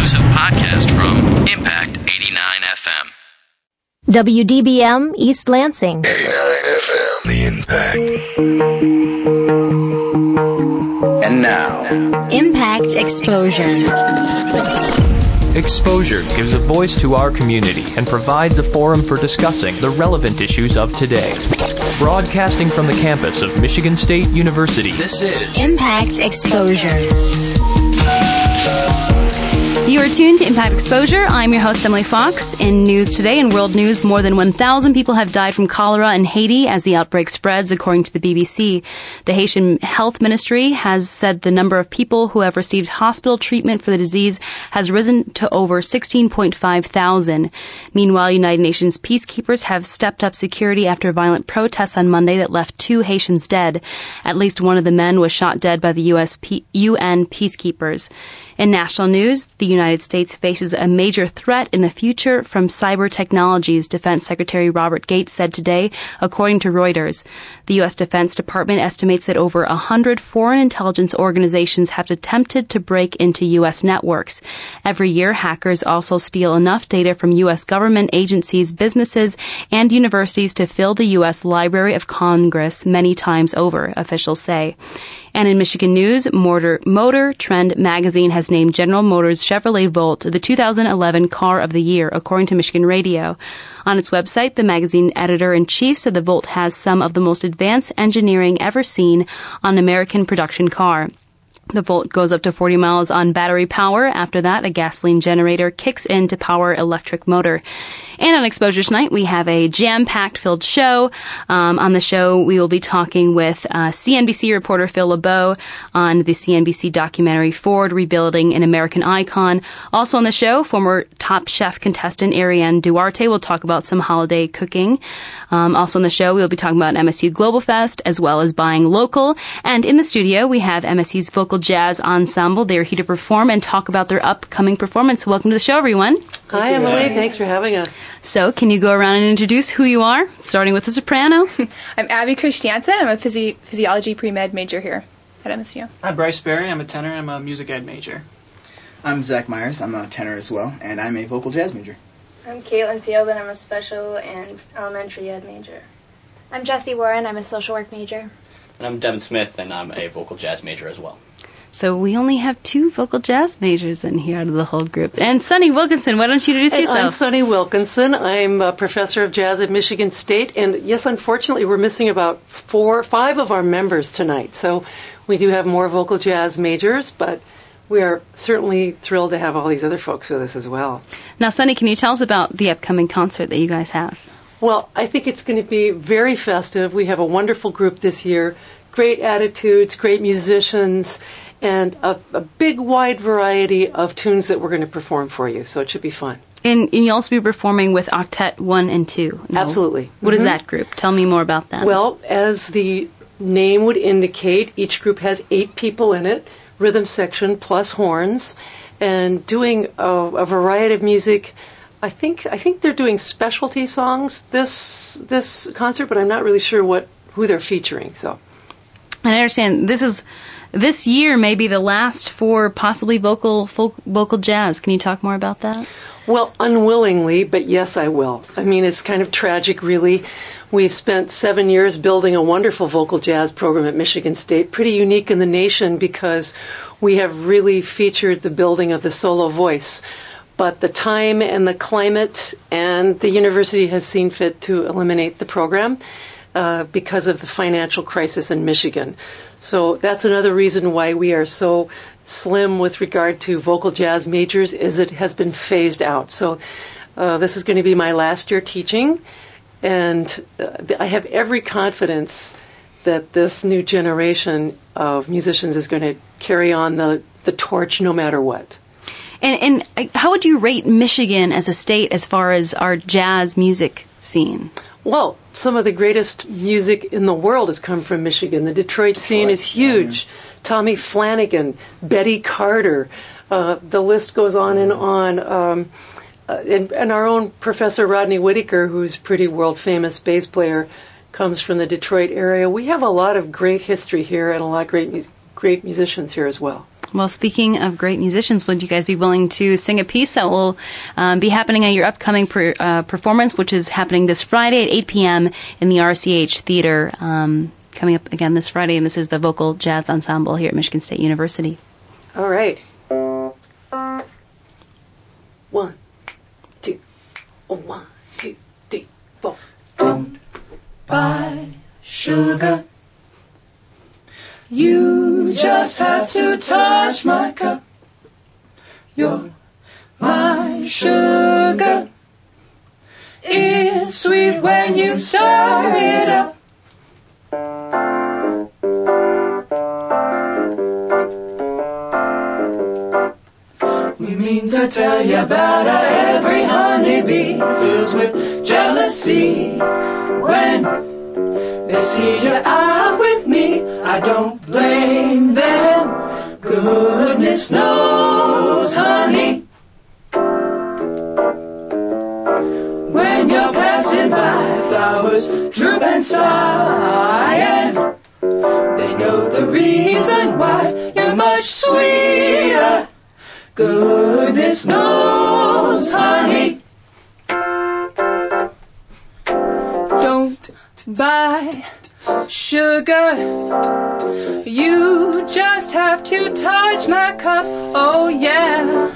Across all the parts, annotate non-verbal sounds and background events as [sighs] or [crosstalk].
exclusive podcast from Impact 89 FM. WDBM East Lansing. 89 FM. The Impact. And now, Impact Exposure. Exposure gives a voice to our community and provides a forum for discussing the relevant issues of today. Broadcasting from the campus of Michigan State University, this is Impact Exposure. You are tuned to Impact Exposure. I'm your host, Emily Fox. In news today, in world news, more than 1,000 people have died from cholera in Haiti as the outbreak spreads, according to the BBC. The Haitian Health Ministry has said the number of people who have received hospital treatment for the disease has risen to over 16.5 thousand. Meanwhile, United Nations peacekeepers have stepped up security after violent protests on Monday that left two Haitians dead. At least one of the men was shot dead by the US P- UN peacekeepers. In national news, the United States faces a major threat in the future from cyber technologies, Defense Secretary Robert Gates said today, according to Reuters. The U.S. Defense Department estimates that over 100 foreign intelligence organizations have attempted to break into U.S. networks. Every year, hackers also steal enough data from U.S. government agencies, businesses, and universities to fill the U.S. Library of Congress many times over, officials say. And in Michigan news, Motor, Motor Trend magazine has named General Motors Chevrolet Volt the 2011 Car of the Year, according to Michigan Radio. On its website, the magazine editor in chief said the Volt has some of the most advanced engineering ever seen on an American production car. The Volt goes up to 40 miles on battery power. After that, a gasoline generator kicks in to power electric motor. And on Exposure tonight, we have a jam-packed filled show. Um, on the show, we will be talking with uh, CNBC reporter Phil LeBeau on the CNBC documentary Ford Rebuilding an American Icon. Also on the show, former Top Chef contestant Ariane Duarte will talk about some holiday cooking. Um, also on the show, we'll be talking about MSU Global Fest as well as buying local. And in the studio, we have MSU's vocal jazz ensemble. They're here to perform and talk about their upcoming performance. Welcome to the show, everyone. Hi, Emily. Thanks for having us. So, can you go around and introduce who you are, starting with the soprano? [laughs] I'm Abby Christiansen. I'm a physi- physiology pre med major here at MSU. I'm Bryce Berry. I'm a tenor I'm a music ed major. I'm Zach Myers. I'm a tenor as well, and I'm a vocal jazz major. I'm Caitlin Field, and I'm a special and elementary ed major. I'm Jesse Warren. I'm a social work major. And I'm Devin Smith, and I'm a vocal jazz major as well. So we only have two vocal jazz majors in here out of the whole group. And Sunny Wilkinson, why don't you introduce And yourself? I'm Sunny Wilkinson. I'm a professor of jazz at Michigan State, and yes, unfortunately, we're missing about four, five of our members tonight. So we do have more vocal jazz majors, but we are certainly thrilled to have all these other folks with us as well. Now, Sunny, can you tell us about the upcoming concert that you guys have? Well, I think it's going to be very festive. We have a wonderful group this year, great attitudes, great musicians, and a, a big, wide variety of tunes that we're going to perform for you. So it should be fun. And, and you'll also be performing with Octet 1 and 2. no? Absolutely. What is Mhm. that group? Tell me more about that. Well, as the name would indicate, each group has eight people in it, rhythm section plus horns, and doing a, a variety of music. I think I think they're doing specialty songs this this concert, but I'm not really sure what who they're featuring. So And I understand this is this year may be the last for possibly vocal folk, vocal jazz. Can you talk more about that? Well, unwillingly, but yes, I will. I mean, it's kind of tragic, really. We've spent seven years building a wonderful vocal jazz program at Michigan State, pretty unique in the nation because we have really featured the building of the solo voice. But the time and the climate and the university has seen fit to eliminate the program uh, because of the financial crisis in Michigan. So that's another reason why we are so slim with regard to vocal jazz majors is it has been phased out. So uh, this is going to be my last year teaching, and uh, I have every confidence that this new generation of musicians is going to carry on the, the torch no matter what. And, and uh, how would you rate Michigan as a state as far as our jazz music scene? Well, some of the greatest music in the world has come from Michigan. The Detroit scene is huge. Tommy Flanagan, Betty Carter, uh, the list goes on and on. Um, uh, and, and our own Professor Rodney Whitaker, who's pretty world famous bass player, comes from the Detroit area. We have a lot of great history here and a lot of great, mu- great musicians here as well. Well, speaking of great musicians, would you guys be willing to sing a piece that will um, be happening at your upcoming per, uh, performance, which is happening this Friday at 8 p.m. in the RCAH Theater? Um, coming up again this Friday, and this is the Vocal Jazz Ensemble here at Michigan State University. All right. One, two, oh, one, two, three, four. Don't buy sugar. You just have to touch my cup. You're my sugar. It's sweet when you stir it up. We mean to tell you about how every honeybee fills with jealousy when see you out with me. I don't blame them. Goodness knows, honey. When you're passing by, flowers droop and sigh, and they know the reason why you're much sweeter. Goodness knows, honey. Don't sugar. You just have to touch my cup. Oh, yeah.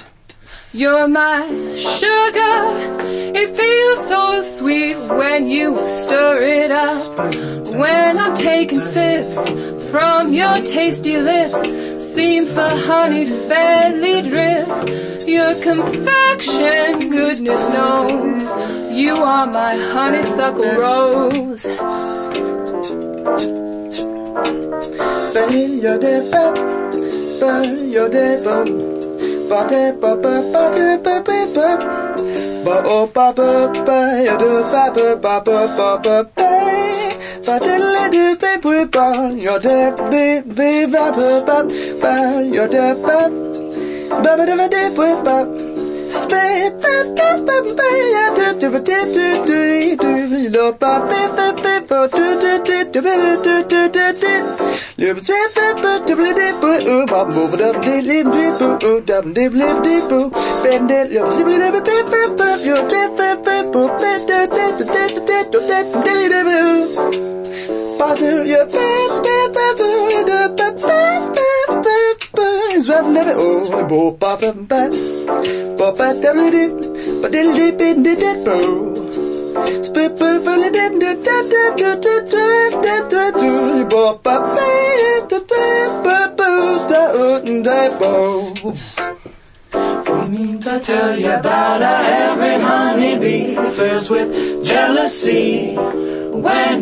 You're my sugar. It feels so sweet when you stir it up. When I'm taking sips from your tasty lips, seems the honey fairly drips. Your confection, goodness knows, you are my honeysuckle rose. Bayo de bop, de bop, ba de bop, ba ba de bop, ba bop, ba o ba ba ba yo de ba ba ba ba ba ba ba. Ba de la de ba ba ba yo de ba ba ba ba ba de ba ba ba ba de ba ba. Buzzer your is never oh bo ba ba ba ba ba da ba di ba di li bi di di bo Spit ba ba li di da da da da da da da da do bo ba ba da da ba ba da da bo We mean to tell you about how every honeybee fills with jealousy when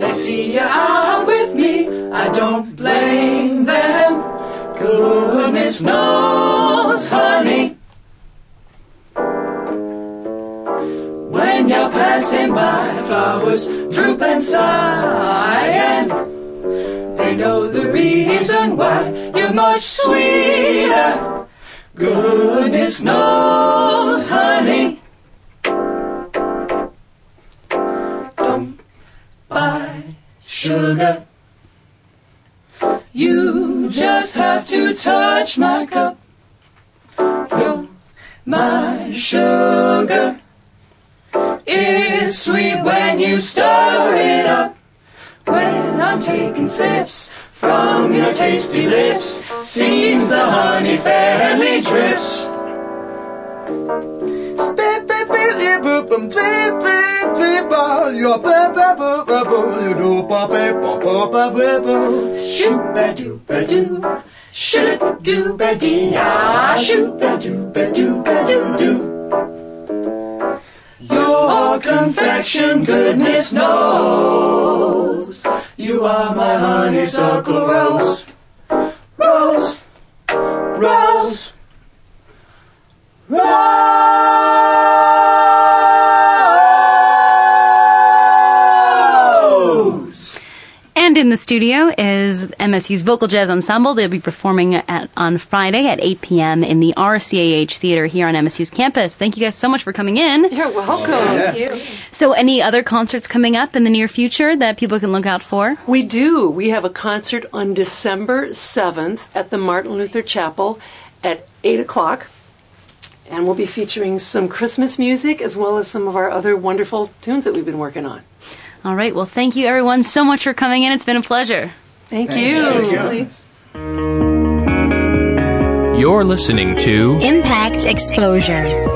they see you out with me. I don't blame them. Goodness knows, honey. When you're passing by, flowers droop and sigh, and they know the reason why you're much sweeter. Goodness knows, honey. Don't buy sugar. You just have to touch my cup. You're my sugar. It's sweet when you stir it up. When I'm taking sips from your tasty lips, seems the honey fairly drips. You're paper, Your confection, goodness knows. You are my honeysuckle rose. Rose, rose, rose. And in the studio is MSU's Vocal Jazz Ensemble. They'll be performing at, on Friday at 8 p.m. in the RCAH Theater here on MSU's campus. Thank you guys so much for coming in. You're welcome. Thank you. So, any other concerts coming up in the near future that people can look out for? We do. We have a concert on December 7th at the Martin Luther Chapel at 8 o'clock. And we'll be featuring some Christmas music as well as some of our other wonderful tunes that we've been working on. All right. Well, thank you everyone so much for coming in. It's been a pleasure. Thank, Thank you. you. You're listening to Impact Exposure.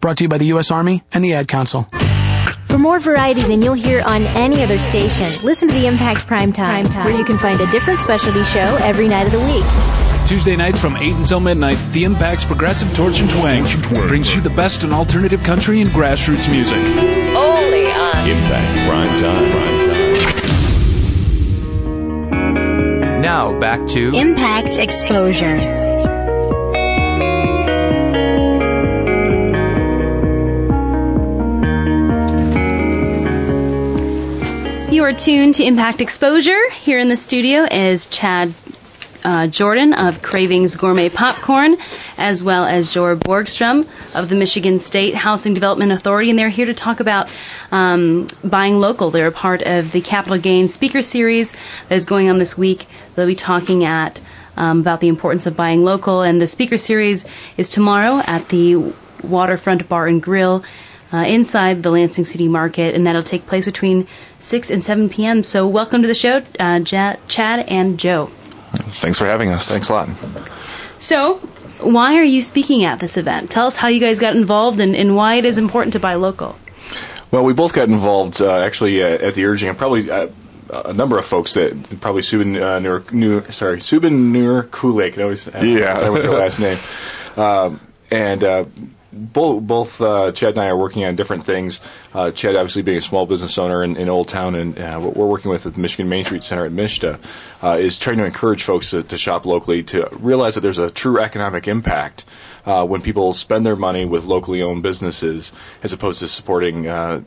Brought to you by the U.S. Army and the Ad Council. For more variety than you'll hear on any other station, listen to the Impact Primetime, Primetime, where you can find a different specialty show every night of the week. Tuesday nights from 8 until midnight, The Impact's Progressive Torch and Twang brings you the best in alternative country and grassroots music. Only on Impact Prime Time. Now back to Impact Exposure. You are tuned to Impact Exposure. Here in the studio is Chad uh, Jordan of Cravings Gourmet Popcorn, as well as Joe Borgstrom of the Michigan State Housing Development Authority, and they're here to talk about um, buying local. They're a part of the Capital Gains Speaker Series that is going on this week. They'll be talking at um, about the importance of buying local, and the Speaker Series is tomorrow at the Waterfront Bar and Grill uh, inside the Lansing City Market, and that'll take place between 6 and 7 p.m. So, welcome to the show, uh, Ja- Chad and Joe. Thanks for having us. Thanks a lot. So, why are you speaking at this event? Tell us how you guys got involved and, and why it is important to buy local. Well, we both got involved uh, actually uh, at the urging of probably uh, a number of folks that probably Subin uh, Nur, Nur, sorry Subin Nur Kulek. That was Yeah. that was her last name. [laughs] Um, and uh, both both uh, Chad and I are working on different things. Uh, Chad, obviously, being a small business owner in, in Old Town, and uh, what we're working with at the Michigan Main Street Center at MSHDA uh, is trying to encourage folks to, to shop locally to realize that there's a true economic impact. Uh, when people spend their money with locally owned businesses, as opposed to supporting, uh,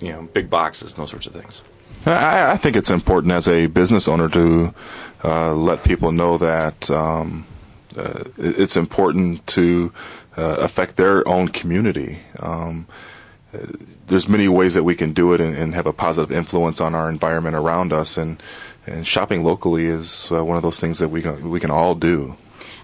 you know, big boxes and those sorts of things. I, I think it's important as a business owner to let people know that um, it's important to uh, affect their own community. Um, there's many ways that we can do it and, and have a positive influence on our environment around us, and and shopping locally is uh, one of those things that we can, we can all do.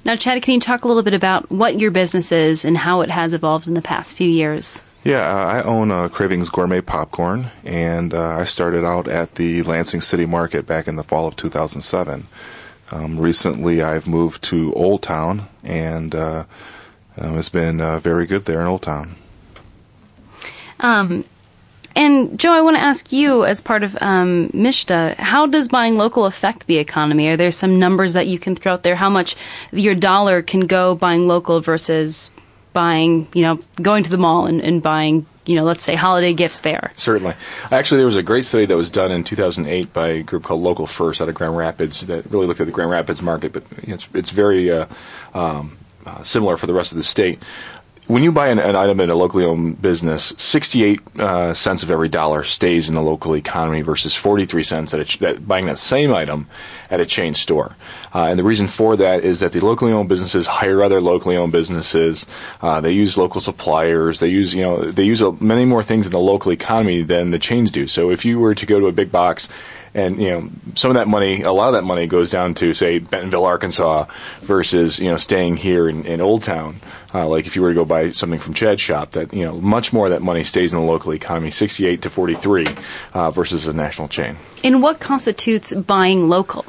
Now, Chad, can you talk a little bit about what your business is and how it has evolved in the past few years? Yeah, uh, I own uh, Cravings Gourmet Popcorn, and uh, I started out at the Lansing City Market back in the fall of 2007. Um, recently, I've moved to Old Town, and uh, um, it's been uh, very good there in Old Town. Um, and Joe, I want to ask you, as part of um, MSHDA, how does buying local affect the economy? Are there some numbers that you can throw out there? How much your dollar can go buying local versus buying, you know, going to the mall and, and buying, you know, let's say holiday gifts there? Certainly. Actually, there was a great study that was done in 2008 by a group called Local First out of Grand Rapids that really looked at the Grand Rapids market, but it's, it's very uh, um, uh, similar for the rest of the state. When you buy an, an item in a locally owned business, 68 uh, cents of every dollar stays in the local economy versus 43 cents at, ch- that buying that same item at a chain store. Uh, and the reason for that is that the locally owned businesses hire other locally owned businesses. Uh, they use local suppliers. They use you know they use uh, many more things in the local economy than the chains do. So if you were to go to a big box and you know some of that money, a lot of that money goes down to say Bentonville, Arkansas, versus you know staying here in, in Old Town. Uh, like if you were to go buy something from Chad's shop, that you know much more of that money stays in the local economy, sixty-eight to forty-three, uh, versus a national chain. And what constitutes buying local?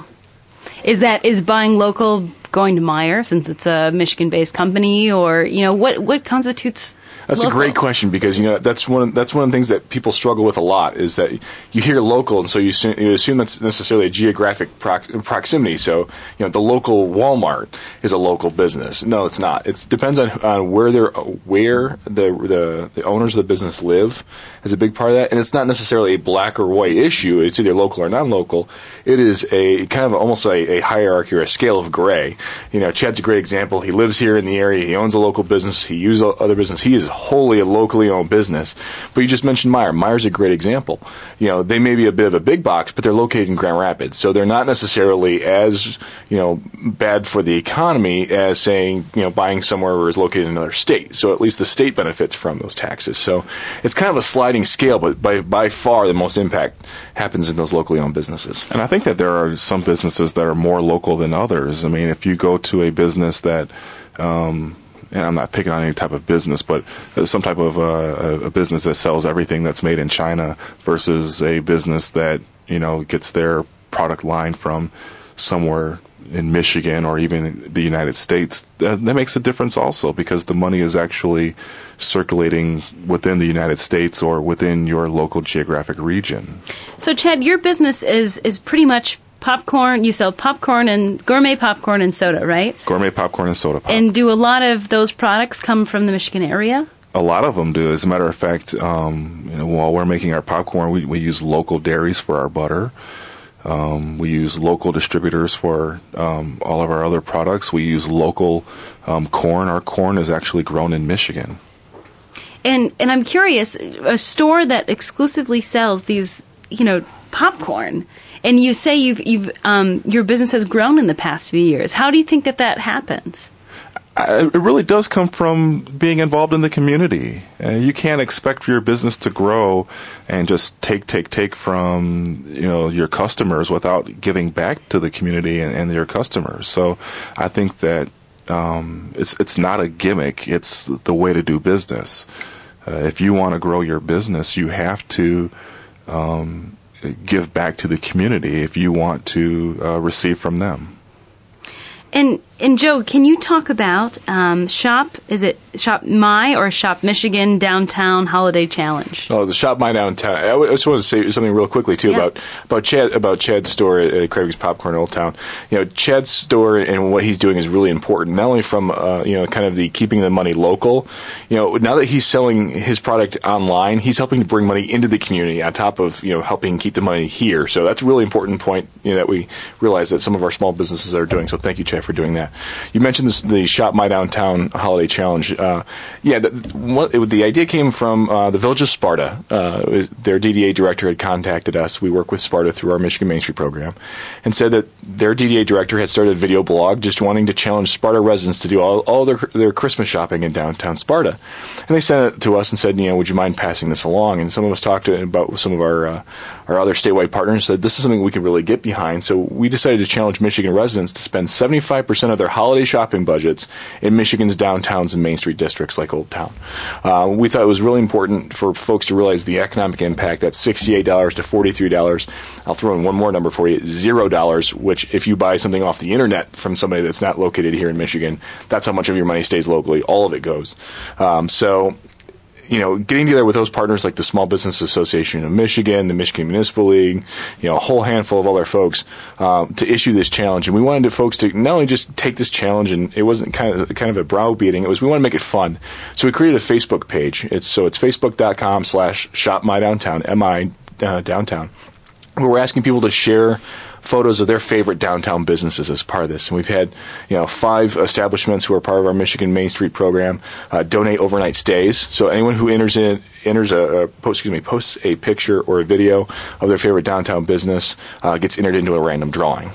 Is that is buying local going to Meijer since it's a Michigan-based company, or you know, what what constitutes That's local? a great question because you know that's one that's one of the things that people struggle with a lot is that you hear local and so you assume, you assume that's necessarily a geographic prox- proximity. So you know the local Walmart is a local business. No, it's not. It depends on, on where they're where the, the the owners of the business live is a big part of that, and it's not necessarily a black or white issue. It's either local or non-local. It is a kind of almost a, a hierarchy or a scale of gray. You know, Chad's a great example. He lives here in the area. He owns a local business. He uses other business. He is wholly a locally owned business. But you just mentioned Meijer. Meijer's a great example. You know, they may be a bit of a big box, but they're located in Grand Rapids, so they're not necessarily as you know bad for the economy as saying you know buying somewhere where it's located in another state. So at least the state benefits from those taxes. So it's kind of a sliding scale, but by by far the most impact happens in those locally owned businesses. And I think that there are some businesses that are more local than others. I mean, if you go to a business that, um, and I'm not picking on any type of business, but some type of uh, a business that sells everything that's made in China versus a business that you know gets their product line from somewhere in Michigan or even the United States, that, that, makes a difference also because the money is actually circulating within the United States or within your local geographic region. So, Chad, your business is is pretty much popcorn. You sell popcorn and gourmet popcorn and soda, right? Gourmet popcorn and soda. Pop. And do a lot of those products come from the Michigan area? A lot of them do. As a matter of fact, um, you know, while we're making our popcorn, we, we use local dairies for our butter. Um, we use local distributors for um, all of our other products. We use local um, corn. Our corn is actually grown in Michigan. And and I'm curious, a store that exclusively sells these, you know, popcorn, and you say you've you've um, your business has grown in the past few years. How do you think that that happens? It really does come from being involved in the community. Uh, you can't expect your business to grow and just take, take, take from you know your customers without giving back to the community and, and your customers. So, I think that um, it's it's not a gimmick. It's the way to do business. Uh, if you want to grow your business, you have to um, give back to the community if you want to uh, receive from them. And and Joe, can you talk about um, Shop? Is it Shop My or Shop Michigan Downtown Holiday Challenge? Oh, the Shop My Downtown. I just want to say something real quickly too yeah. about about Chad about Chad's store at Craig's Popcorn Old Town. You know, Chad's store and what he's doing is really important. Not only from uh, you know kind of the keeping the money local. You know, now that he's selling his product online, he's helping to bring money into the community on top of you know helping keep the money here. So that's a really important point you know, that we realize that some of our small businesses are doing. So thank you, Chad, for doing that. You mentioned this, the Shop My Downtown Holiday Challenge. Uh, yeah, the, what, it, the idea came from uh, the Village of Sparta. Uh, their DDA director had contacted us. We work with Sparta through our Michigan Main Street program, and said that their DDA director had started a video blog just wanting to challenge Sparta residents to do all, all their their Christmas shopping in downtown Sparta. And they sent it to us and said, you know, would you mind passing this along? And some of us talked about some of our uh, our other statewide partners said this is something we can really get behind. So we decided to challenge Michigan residents to spend 75% of their holiday shopping budgets in Michigan's downtowns and Main Street districts like Old Town. Uh, we thought it was really important for folks to realize the economic impact. That's $68 to $43. I'll throw in one more number for you: zero dollars. Which, if you buy something off the internet from somebody that's not located here in Michigan, that's how much of your money stays locally. All of it goes. Um, so you know, getting together with those partners like the Small Business Association of Michigan, the Michigan Municipal League, you know, a whole handful of other folks um, to issue this challenge. And we wanted folks to not only just take this challenge, and it wasn't kind of kind of a browbeating. It was we want to make it fun. So we created a Facebook page. It's so it's facebook.com slash shop my downtown m i uh, downtown. We're asking people to share photos of their favorite downtown businesses as part of this. And we've had, you know, five establishments who are part of our Michigan Main Street program uh, donate overnight stays. So anyone who enters in enters a, a post, excuse me posts a picture or a video of their favorite downtown business uh, gets entered into a random drawing.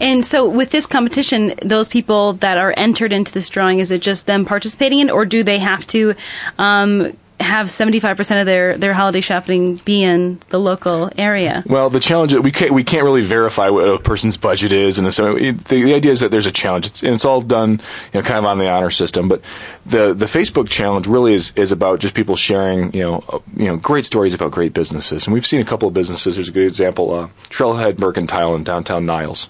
And so, with this competition, those people that are entered into this drawing, is it just them participating in, or do they have to um, have 75% of their, their holiday shopping be in the local area. Well, the challenge we can't we can't really verify what a person's budget is, and so the, the idea is that there's a challenge, it's, and it's all done you know kind of on the honor system. But the the Facebook challenge really is is about just people sharing you know uh, you know great stories about great businesses, and we've seen a couple of businesses. There's a good example, uh, Trailhead Mercantile in downtown Niles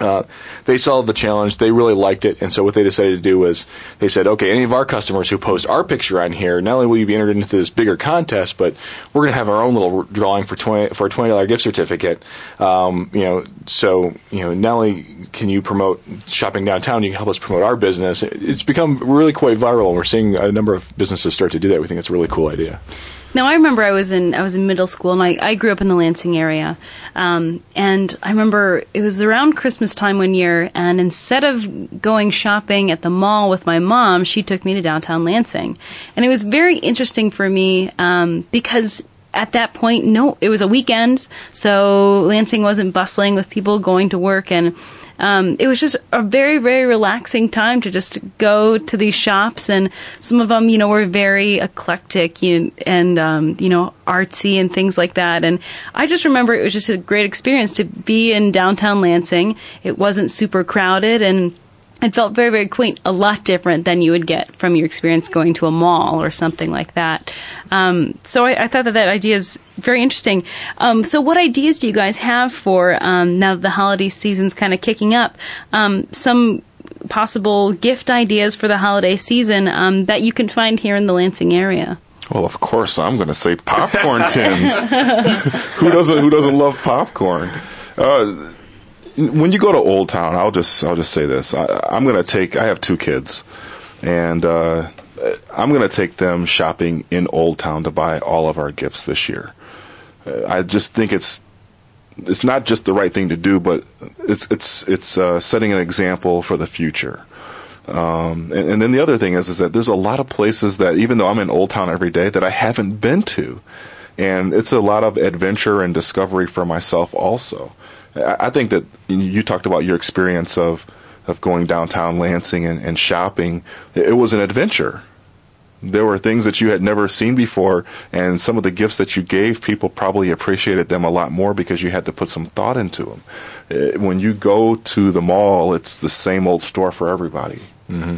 uh, they saw the challenge. They really liked it, and so what they decided to do was they said, "Okay, any of our customers who post our picture on here, not only will you be entered into this bigger contest, but we're going to have our own little drawing for twenty for a twenty dollar gift certificate. Um, you know, so you know, not only can you promote shopping downtown, you can help us promote our business. It's become really quite viral, we're seeing a number of businesses start to do that. We think it's a really cool idea. Now I remember I was in I was in middle school and I, I grew up in the Lansing area, um, and I remember it was around Christmas time one year, and instead of going shopping at the mall with my mom, she took me to downtown Lansing, and it was very interesting for me um, because at that point, no, it was a weekend, so Lansing wasn't bustling with people going to work, and um, it was just a very, very relaxing time to just go to these shops, and some of them, you know, were very eclectic you and um, you know artsy and things like that. And I just remember it was just a great experience to be in downtown Lansing. It wasn't super crowded and it felt very, very quaint, a lot different than you would get from your experience going to a mall or something like that. Um, so I, I, thought that that idea is very interesting. Um, so, what ideas do you guys have for um, now that the holiday season's kind of kicking up? Um, some possible gift ideas for the holiday season um, that you can find here in the Lansing area. Well, of course, I'm going to say popcorn tins. [laughs] [laughs] who doesn't? Who doesn't love popcorn? Uh, when you go to Old Town, I'll just I'll just say this. I, am to take. I have two kids, and uh, I'm going to take them shopping in Old Town to buy all of our gifts this year. Uh, I just think it's it's not just the right thing to do, but it's it's it's uh, setting an example for the future. Um, and, and, then the other thing is is that there's a lot of places that even though I'm in Old Town every day that I haven't been to, and it's a lot of adventure and discovery for myself also. I think that you talked about your experience of of going downtown Lansing and, and shopping. It was an adventure. There were things that you had never seen before, and some of the gifts that you gave people probably appreciated them a lot more because you had to put some thought into them. Uh, when you go to the mall, it's the same old store for everybody. Mm-hmm.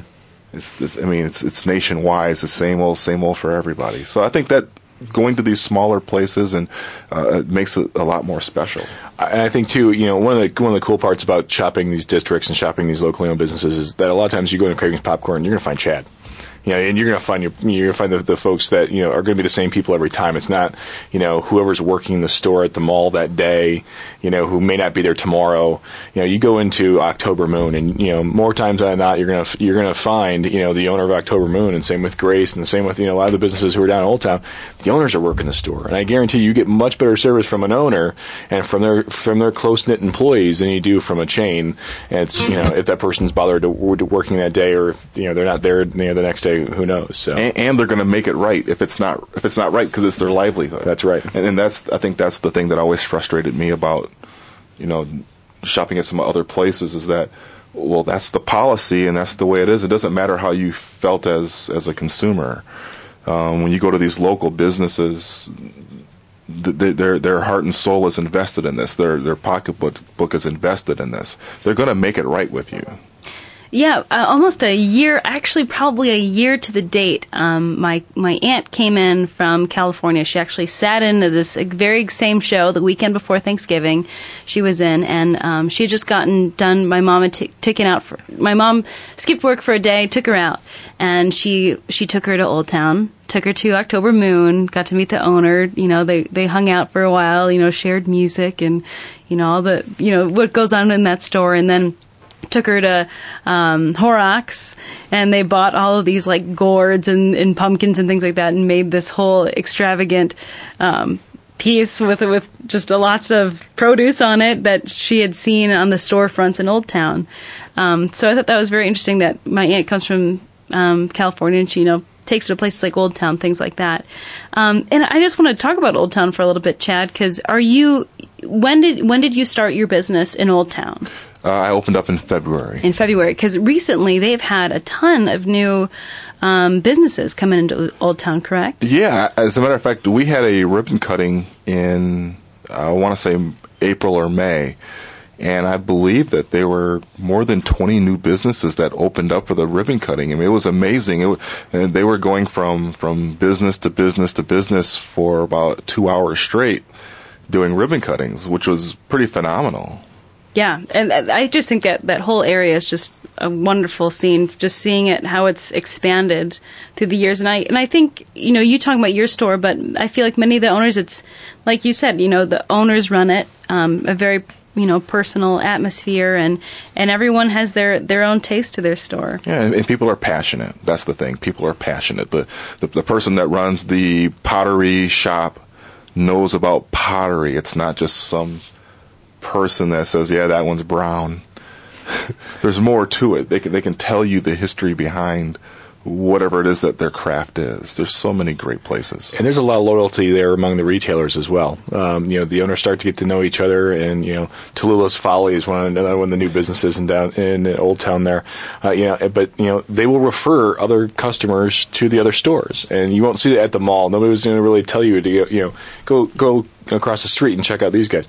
It's this, I mean, it's it's nationwide. It's the same old, same old for everybody. So I think that going to these smaller places and uh, it makes it a lot more special. And I think too, you know, one of the one of the cool parts about shopping these districts and shopping these locally owned businesses is that a lot of times you go into Cravings Popcorn, you're going to find Chad you know, and you're going to find your, you're going to find the, the folks that you know are going to be the same people every time. It's not, you know, whoever's working the store at the mall that day, you know, who may not be there tomorrow. You know, you go into October Moon, and you know, more times than not, you're going to you're going to find, you know, the owner of October Moon, and same with Grace, and the same with you know a lot of the businesses who are down in Old Town. The owners are working the store, and I guarantee you, get much better service from an owner and from their from their close knit employees than you do from a chain. And it's you know if that person's bothered to, to working that day, or if you know they're not there, you know, the next day, who knows? So and, and they're going to make it right if it's not if it's not right because it's their livelihood. That's right, and, and that's I think that's the thing that always frustrated me about you know shopping at some other places is that well that's the policy and that's the way it is. It doesn't matter how you felt as as a consumer. Um, when you go to these local businesses, their their heart and soul is invested in this. Their their pocketbook book is invested in this. They're going to make it right with you. Yeah, uh, almost a year. Actually, probably a year to the date. Um, my my aunt came in from California. She actually sat into this very same show the weekend before Thanksgiving. She was in, and um, she had just gotten done. My mom had t- taken out. For, my mom skipped work for a day, took her out, and she she took her to Old Town. Took her to October Moon. Got to meet the owner. You know, they they hung out for a while. You know, shared music and you know all the you know what goes on in that store, and then took her to um, Horrocks, and they bought all of these like gourds and, and, pumpkins and things like that, and made this whole extravagant um, piece with with just lots of produce on it that she had seen on the storefronts in Old Town. Um, so I thought that was very interesting. That my aunt comes from um, California, and she you know takes her to places like Old Town, things like that. Um, and I just want to talk about Old Town for a little bit, Chad, because are you when did when did you start your business in Old Town? Uh, I opened up in February. In February, because recently they've had a ton of new um, businesses coming into Old Town, correct? Yeah. As a matter of fact, we had a ribbon cutting in, I want to say April or May. And I believe that there were more than 20 new businesses that opened up for the ribbon cutting. I mean, it was amazing. It, and they were going from, from business to business to business for about two hours straight doing ribbon cuttings, which was pretty phenomenal. Yeah, and I just think that that whole area is just a wonderful scene. Just seeing it, how it's expanded through the years, and I and I think you know you talking about your store, but I feel like many of the owners, it's like you said, you know, the owners run it, um, a very you know personal atmosphere, and and everyone has their their own taste to their store. Yeah, and, and people are passionate. That's the thing. People are passionate. The, the the person that runs the pottery shop knows about pottery. It's not just some person that says, "Yeah, that one's brown." [laughs] There's more to it. They can they can tell you the history behind whatever it is that their craft is. There's so many great places. And there's a lot of loyalty there among the retailers as well. Um, you know, the owners start to get to know each other, and you know, Tallulah's Folly is one of, one of the new businesses in down in Old Town there. Uh, you know, but you know, they will refer other customers to the other stores, and you won't see that at the mall. Nobody was going to really tell you to you know go go across the street and check out these guys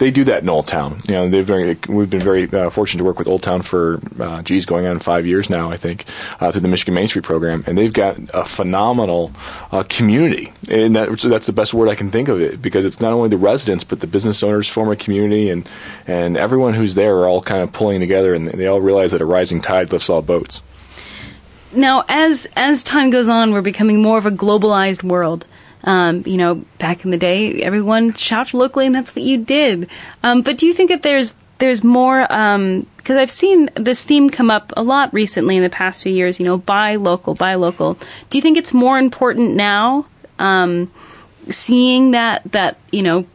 they do that in Old Town. You know, they've very, we've been very uh, fortunate to work with Old Town for, uh, geez, going on five years now, I think, uh, through the Michigan Main Street program, and they've got a phenomenal uh, community, and that, that's the best word I can think of it because it's not only the residents but the business owners form a community, and and everyone who's there are all kind of pulling together, and they all realize that a rising tide lifts all boats. Now, as as time goes on, we're becoming more of a globalized world. Um, you know, back in the day, everyone shopped locally, and that's what you did. Um, but do you think that there's there's more? Because um, I've seen this theme come up a lot recently in the past few years. You know, buy local, buy local. Do you think it's more important now, um, seeing that that you know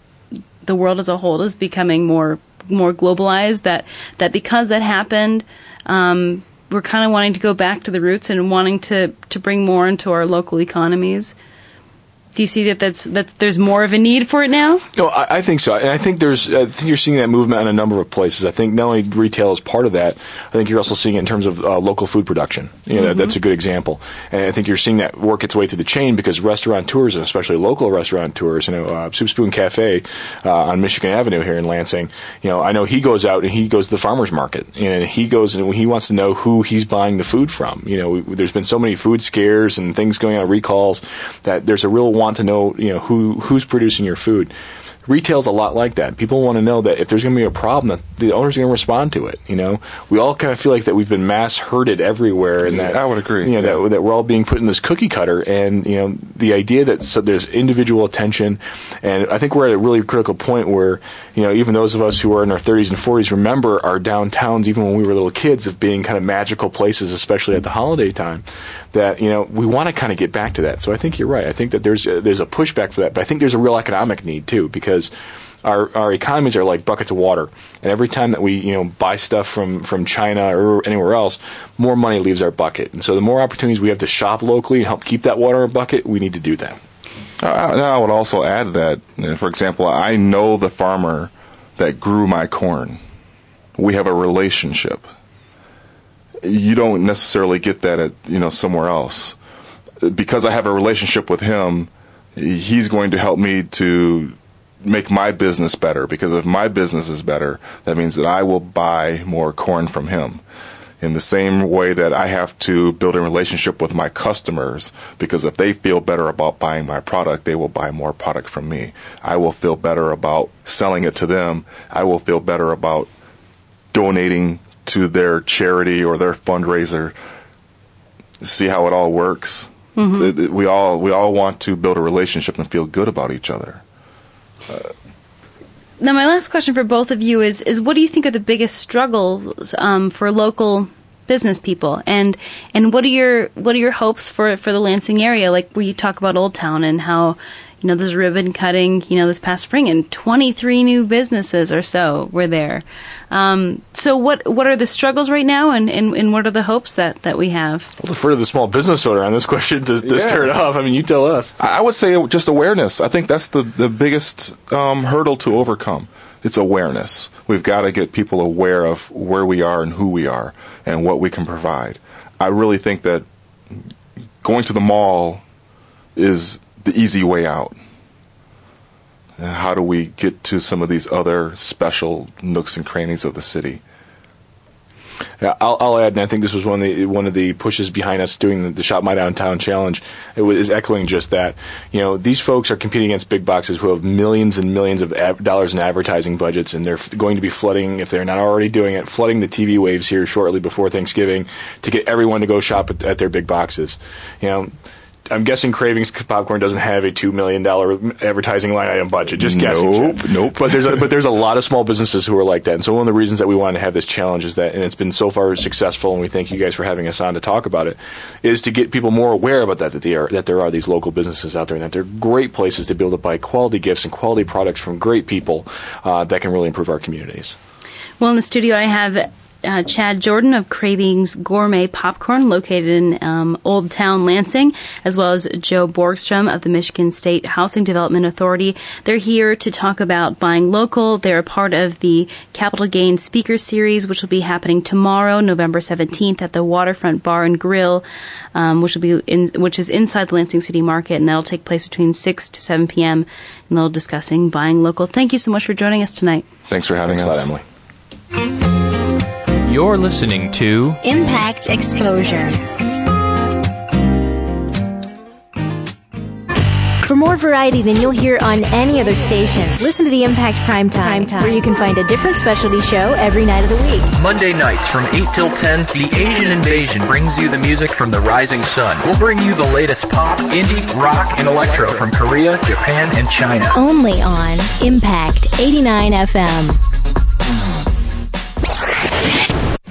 the world as a whole is becoming more more globalized? That that because that happened. Um, we're kind of wanting to go back to the roots and wanting to, to bring more into our local economies do you see that that's that there's more of a need for it now? No, I, I think so, and I think there's I think you're seeing that movement in a number of places. I think not only retail is part of that, I think you're also seeing it in terms of uh, local food production. You know, mm-hmm. that, that's a good example, and I think you're seeing that work its way through the chain because restaurateurs, and especially local restaurateurs, you know, uh, Soup Spoon Cafe uh, on Michigan Avenue here in Lansing. You know, I know he goes out and he goes to the farmers market, and he goes and he wants to know who he's buying the food from. You know, we, there's been so many food scares and things going on recalls that there's a real want to know, you know, who who's producing your food. Retail's a lot like that. People want to know that if there's going to be a problem, that the owner's are going to respond to it. You know, we all kind of feel like that we've been mass herded everywhere, and that I would agree. You know, yeah. that, that we're all being put in this cookie cutter, and you know, the idea that so there's individual attention, and I think we're at a really critical point where you know, even those of us who are in our 30s and 40s remember our downtowns, even when we were little kids, of being kind of magical places, especially at the holiday time. That you know, we want to kind of get back to that. So I think you're right. I think that there's a, there's a pushback for that, but I think there's a real economic need too because our, our economies are like buckets of water. And every time that we, you know, buy stuff from, from China or anywhere else, more money leaves our bucket. And so the more opportunities we have to shop locally and help keep that water in our bucket, we need to do that. Uh, I would also add that, for example, I know the farmer that grew my corn. We have a relationship. You don't necessarily get that at, you know, somewhere else. Because I have a relationship with him, he's going to help me to make my business better because if my business is better, that means that I will buy more corn from him. In the same way that I have to build a relationship with my customers because if they feel better about buying my product, they will buy more product from me. I will feel better about selling it to them. I will feel better about donating to their charity or their fundraiser. See how it all works. Mm-hmm. We all we all want to build a relationship and feel good about each other now, my last question for both of you is: is what do you think are the biggest struggles um, for local business people, and and what are your what are your hopes for for the Lansing area? Like where you talk about Old Town and how you know there's ribbon cutting, you know, this past spring, and 23 new businesses or so were there. Um, so what what are the struggles right now, and, and, and what are the hopes that, that we have? I'll defer to the small business owner on this question to, to yeah. start off. I mean, you tell us. I would say just awareness. I think that's the the biggest um, hurdle to overcome. It's awareness. We've got to get people aware of where we are and who we are and what we can provide. I really think that going to the mall is the easy way out. And how do we get to some of these other special nooks and crannies of the city? Uh, I'll, I'll add, and I think this was one of the one of the pushes behind us doing the, the Shop My Downtown Challenge. It was is echoing just that. You know, these folks are competing against big boxes who have millions and millions of dollars in advertising budgets, and they're f- going to be flooding, if they're not already doing it, flooding the TV waves here shortly before Thanksgiving to get everyone to go shop at, at their big boxes. You know. I'm guessing Cravings Popcorn doesn't have a two million dollar advertising line item budget. Just guessing. Nope, Chad. nope. But there's a, but there's a lot of small businesses who are like that, and so one of the reasons that we wanted to have this challenge is that, and it's been so far successful, and we thank you guys for having us on to talk about it, is to get people more aware about that that they are that there are these local businesses out there, and that they're great places to be able to buy quality gifts and quality products from great people uh, that can really improve our communities. Well, in the studio, I have uh, Chad Jordan of Cravings Gourmet Popcorn, located in um, Old Town Lansing, as well as Joe Borgstrom of the Michigan State Housing Development Authority. They're here to talk about buying local. They're a part of the Capital Gain Speaker Series, which will be happening tomorrow, November 17th, at the Waterfront Bar and Grill, um, which will be in, which is inside the Lansing City Market, and that'll take place between 6 to 7 p.m. And they'll discussing buying local. Thank you so much for joining us tonight. Thanks for having Thanks a us, lot, You're listening to Impact Exposure. For more variety than you'll hear on any other station, listen to the Impact Prime Time, where you can find a different specialty show every night of the week. Monday nights from 8 till 10, The Asian Invasion brings you the music from the rising sun. We'll bring you the latest pop, indie, rock, and electro from Korea, Japan, and China. Only on Impact 89 FM.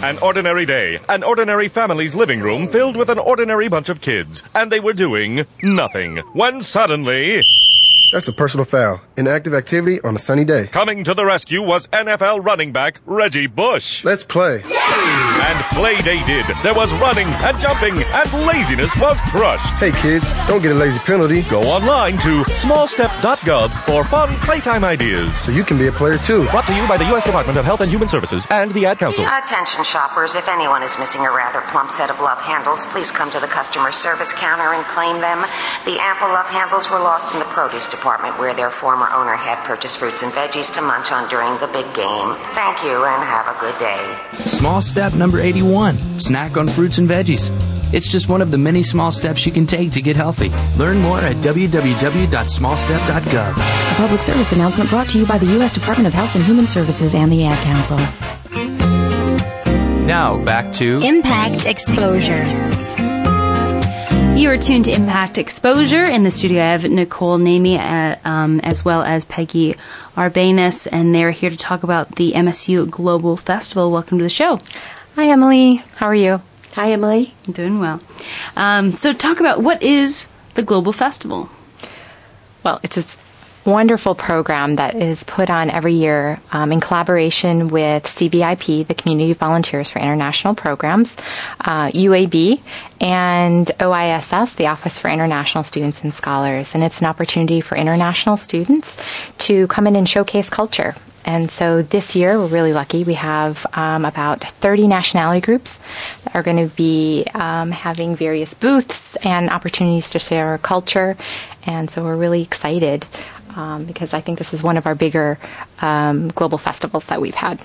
An ordinary day, an ordinary family's living room filled with an ordinary bunch of kids, and they were doing nothing. When suddenly. That's a personal foul. Inactive activity on a sunny day. Coming to the rescue was NFL running back Reggie Bush. Let's play. And play they did. There was running and jumping, and laziness was crushed. Hey kids, don't get a lazy penalty. Go online to smallstep.gov for fun playtime ideas. So you can be a player too. Brought to you by the U.S. Department of Health and Human Services and the Ad Council. Attention shoppers, if anyone is missing a rather plump set of love handles, please come to the customer service counter and claim them. The ample love handles were lost in the produce department where their former owner had purchased fruits and veggies to munch on during the big game. Thank you and have a good day. Small step number 81 snack on fruits and veggies. It's just one of the many small steps you can take to get healthy. Learn more at www.smallstep.gov. A public service announcement brought to you by the U.S. Department of Health and Human Services and the Ad Council. Now back to Impact Exposure. You are tuned to Impact Exposure. In the studio, I have Nicole Namey uh, um, as well as Peggy Arbanus, and they're here to talk about the MSU Global Festival. Welcome to the show. Hi, Emily. How are you? Hi, Emily. I'm doing well. Um, so, talk about what is the Global Festival? Well, it's a wonderful program that is put on every year um, in collaboration with CVIP, the Community Volunteers for International Programs, uh, UAB, and OISS, the Office for International Students and Scholars. And it's an opportunity for international students to come in and showcase culture. And so this year, we're really lucky. We have um, about 30 nationality groups that are going to be um, having various booths and opportunities to share our culture. And so we're really excited um, because I think this is one of our bigger um, global festivals that we've had.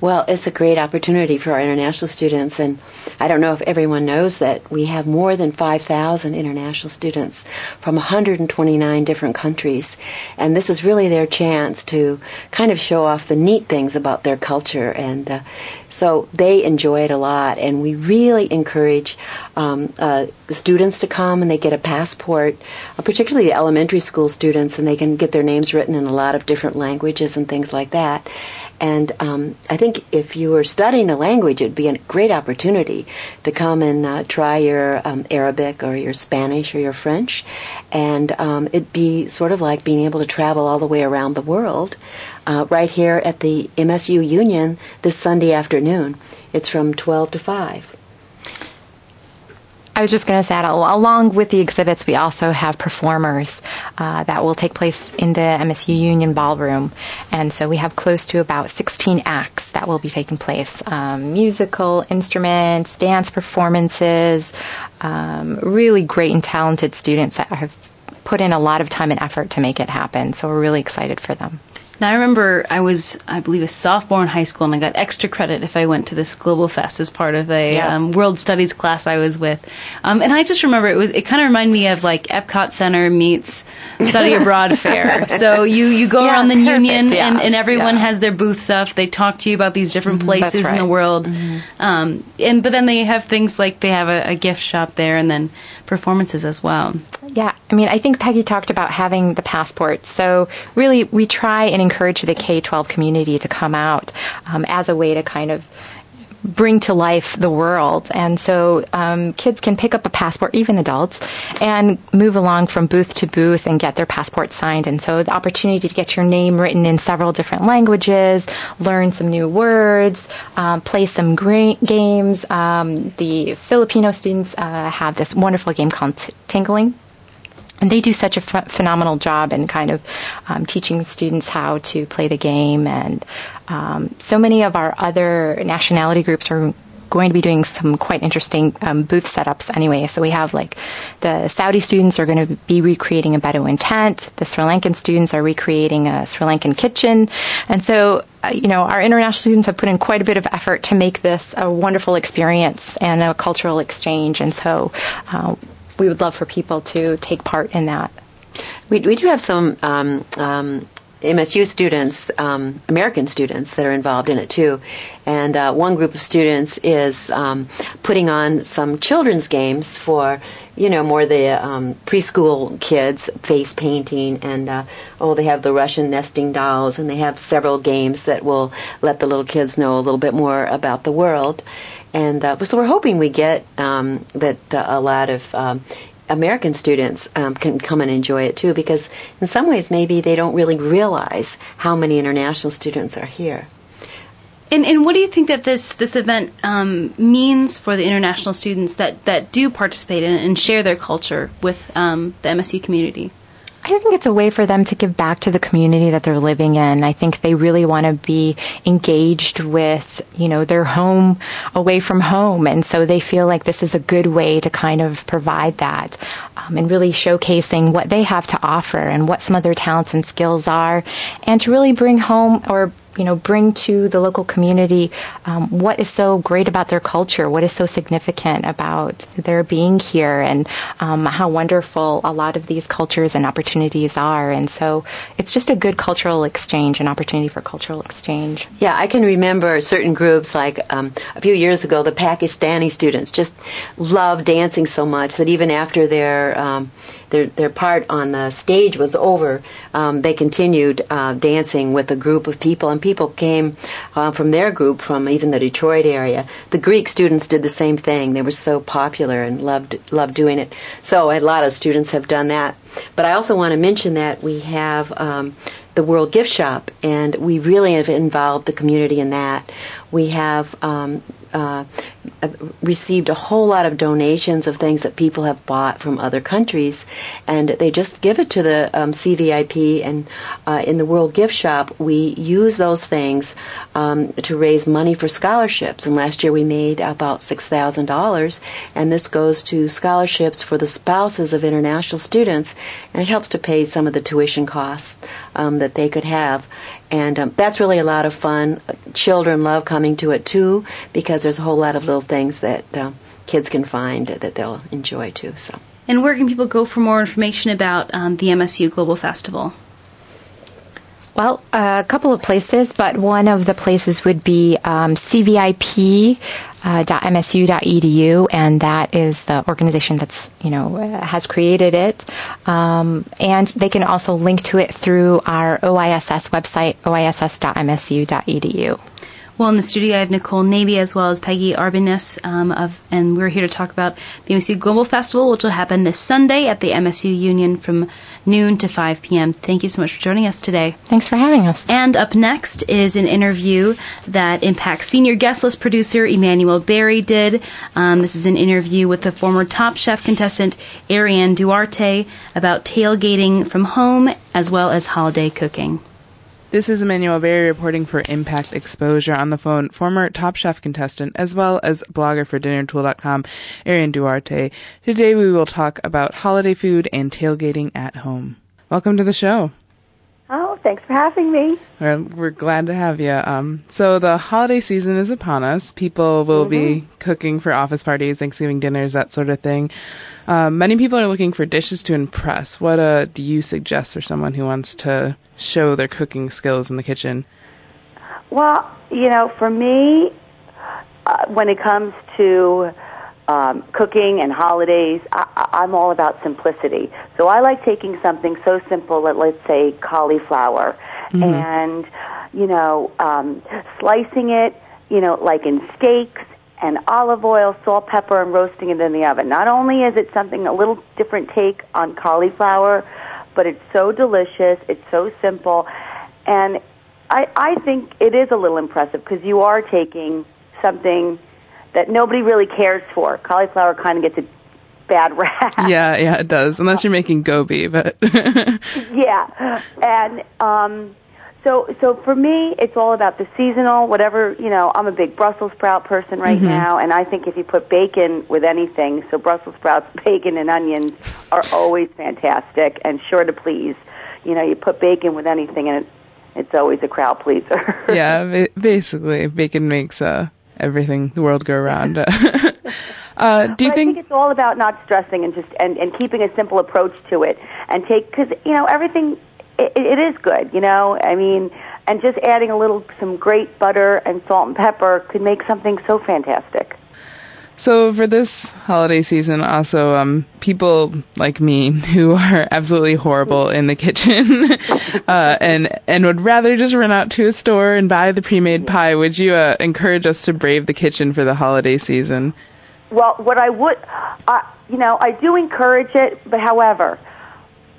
Well, it's a great opportunity for our international students, and I don't know if everyone knows that we have more than 5,000 international students from 129 different countries, and this is really their chance to kind of show off the neat things about their culture, and uh, so they enjoy it a lot, and we really encourage um, uh, students to come and they get a passport, uh, particularly the elementary school students, and they can get their names written in a lot of different languages and things like that. And um, I think if you were studying a language, it'd be a great opportunity to come and uh, try your um, Arabic or your Spanish or your French. And um, it'd be sort of like being able to travel all the way around the world uh, right here at the MSU Union this Sunday afternoon. It's from 12 to 5. I was just going to say, along with the exhibits, we also have performers uh, that will take place in the MSU Union Ballroom. And so we have close to about 16 acts that will be taking place um, musical instruments, dance performances, um, really great and talented students that have put in a lot of time and effort to make it happen. So we're really excited for them. Now I remember I was, I believe, a sophomore in high school, and I got extra credit if I went to this Global Fest as part of a Yeah. um, World Studies class I was with. Um, and I just remember it was, it kind of reminded me of like Epcot Center meets Study Abroad [laughs] Fair. So you you go Yeah, around the perfect, Union, and, and everyone yeah. has their booth stuff. They talk to you about these different Mhm, places that's in the right. world. Um, and but then they have things like they have a, a gift shop there, and then performances as well. Yeah, I mean, I think Peggy talked about having the passport. So, really, we try and encourage the K 12 community to come out um, as a way to kind of bring to life the world. And so, um, kids can pick up a passport, even adults, and move along from booth to booth and get their passport signed. And so, the opportunity to get your name written in several different languages, learn some new words, um, play some great games. Um, the Filipino students uh, have this wonderful game called T- Tinikling. And they do such a ph- phenomenal job in kind of um, teaching students how to play the game. And um, so many of our other nationality groups are going to be doing some quite interesting um, booth setups anyway. So we have like the Saudi students are going to be recreating a Bedouin tent. The Sri Lankan students are recreating a Sri Lankan kitchen. And so, uh, you know, our international students have put in quite a bit of effort to make this a wonderful experience and a cultural exchange. And so, uh, we would love for people to take part in that. We, we do have some um, um, MSU students, um, American students, that are involved in it too. And uh, one group of students is um, putting on some children's games for, you know, more the um, preschool kids, face painting, and uh, oh, they have the Russian nesting dolls, and they have several games that will let the little kids know a little bit more about the world. And uh, so we're hoping we get um, that uh, a lot of um, American students um, can come and enjoy it too, because in some ways maybe they don't really realize how many international students are here. And, and what do you think that this this event um, means for the international students that, that do participate in it and share their culture with um, the MSU community? I think it's a way for them to give back to the community that they're living in. I think they really want to be engaged with, you know, their home away from home. And so they feel like this is a good way to kind of provide that um, and really showcasing what they have to offer and what some of their talents and skills are and to really bring home or you know, bring to the local community um, what is so great about their culture, what is so significant about their being here, and um, how wonderful a lot of these cultures and opportunities are. And so it's just a good cultural exchange, an opportunity for cultural exchange. Yeah, I can remember certain groups like um, a few years ago, the Pakistani students just loved dancing so much that even after their um, their their part on the stage was over, um, they continued uh, dancing with a group of people, and people came uh, from their group from even the Detroit area. The Greek students did the same thing; they were so popular and loved loved doing it. So a lot of students have done that. But I also want to mention that we have. Um, the World Gift Shop, and we really have involved the community in that. We have um, uh, received a whole lot of donations of things that people have bought from other countries, and they just give it to the um, CVIP. And uh, in the World Gift Shop, we use those things um, to raise money for scholarships. And last year we made about six thousand dollars, and this goes to scholarships for the spouses of international students, and it helps to pay some of the tuition costs um, that they could have. And um, that's really a lot of fun. Children love coming to it too because there's a whole lot of little things that uh, kids can find that they'll enjoy too. So. And where can people go for more information about um, the MSU Global Festival? Well, a couple of places, but one of the places would be um, CVIP. Uh, .msu.edu, and that is the organization that's you know uh, has created it. Um, and they can also link to it through our OISS website, oiss.msu.edu. Well, in the studio, I have Nicole Navy as well as Peggy Arbanus um, of, and we're here to talk about the MSU Global Festival, which will happen this Sunday at the MSU Union from noon to 5 p.m. Thank you so much for joining us today. Thanks for having us. And up next is an interview that Impact senior guest list producer Emmanuel Berry did. Um, this is an interview with the former Top Chef contestant Ariane Duarte about tailgating from home as well as holiday cooking. This is Emmanuel Berry reporting for Impact Exposure on the phone, former Top Chef contestant as well as blogger for DinnerTool.com, Ariane Duarte. Today we will talk about holiday food and tailgating at home. Welcome to the show. Oh, thanks for having me. Well, we're glad to have you. Um, so the holiday season is upon us. People will be Mm-hmm. cooking for office parties, Thanksgiving dinners, that sort of thing. Uh, many people are looking for dishes to impress. What uh, do you suggest for someone who wants to show their cooking skills in the kitchen? Well, you know, for me, uh, when it comes to um, cooking and holidays, I, I- I'm all about simplicity. So I like taking something so simple, like let's say cauliflower, Mhm. and you know, um, slicing it, you know, like in steaks and olive oil, salt, pepper, and roasting it in the oven. Not only is it something a little different take on cauliflower, but it's so delicious. It's so simple, and I, I think it is a little impressive because you are taking something that nobody really cares for. Cauliflower kind of gets a bad rap. yeah, yeah, it does. Unless you're making gobi, but [laughs] yeah, and um, so so for me, it's all about the seasonal. Whatever you know, I'm a big Brussels sprout person right Mhm. now, and I think if you put bacon with anything, so Brussels sprouts, [laughs] bacon, and onions are always fantastic and sure to please. You know, you put bacon with anything, and it, it's always a crowd pleaser. [laughs] yeah, ba- basically, bacon makes uh, everything the world go around. [laughs] uh, do you I think it's all about not stressing and just and, and keeping a simple approach to it and take because you know everything it, it is good you know I mean and just adding a little some great butter and salt and pepper could make something so fantastic. So for this holiday season, also um, people like me [laughs] who are absolutely horrible in the kitchen [laughs] uh, and and would rather just run out to a store and buy the pre-made pie. Would you uh, encourage us to brave the kitchen for the holiday season? Well, what I would, uh, you know, I do encourage it, but however,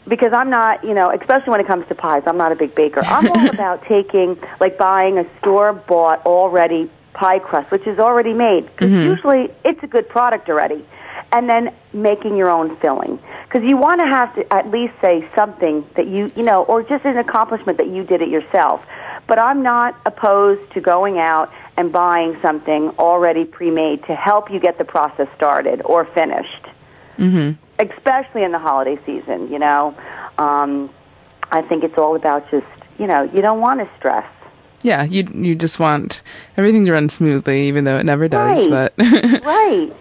because I'm not, you know, especially when it comes to pies, I'm not a big baker. I'm all [laughs] about taking, like, buying a store bought already pie crust, which is already made, because Mhm. usually it's a good product already, and then making your own filling. Because you want to have to at least say something that you, you know, or just an accomplishment that you did it yourself. But I'm not opposed to going out and buying something already pre-made to help you get the process started or finished Mm-hmm. especially in the holiday season, you know. Um, I think it's all about just, you know, you don't want to stress. Yeah, you you just want everything to run smoothly, even though it never does. Right. But [laughs] right.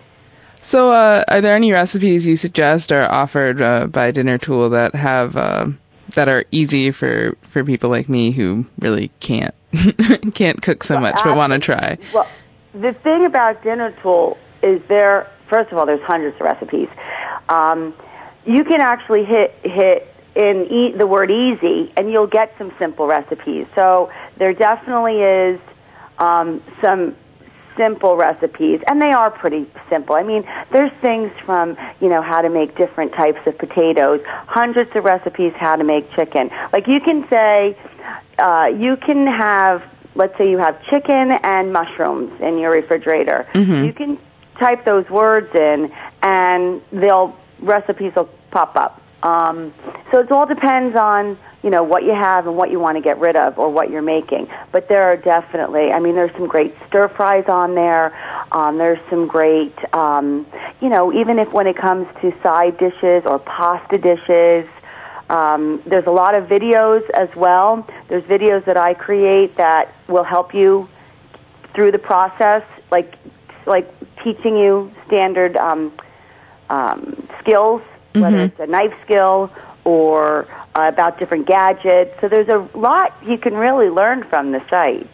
So, uh, are there any recipes you suggest or offered uh, by Dinner Tool that have uh, that are easy for for people like me who really can't [laughs] can't cook so much but want to try? Well, the thing about Dinner Tool is there. First of all, there's hundreds of recipes. Um, you can actually hit hit in e- the word easy, and you'll get some simple recipes. So there definitely is um, some simple recipes, and they are pretty simple. I mean, there's things from you know how to make different types of potatoes, hundreds of recipes how to make chicken. Like you can say, uh, you can have, let's say you have chicken and mushrooms in your refrigerator. Mhm. You can type those words in, and they'll recipes will pop up. Um, so it all depends on you know what you have and what you want to get rid of or what you're making. But there are definitely, I mean, there's some great stir fries on there. Um, there's some great, um, you know, even if when it comes to side dishes or pasta dishes. Um, there's a lot of videos as well. There's videos that I create that will help you through the process, like like teaching you standard um, um, skills, whether Mhm. it's a knife skill or uh, about different gadgets. So there's a lot you can really learn from the site.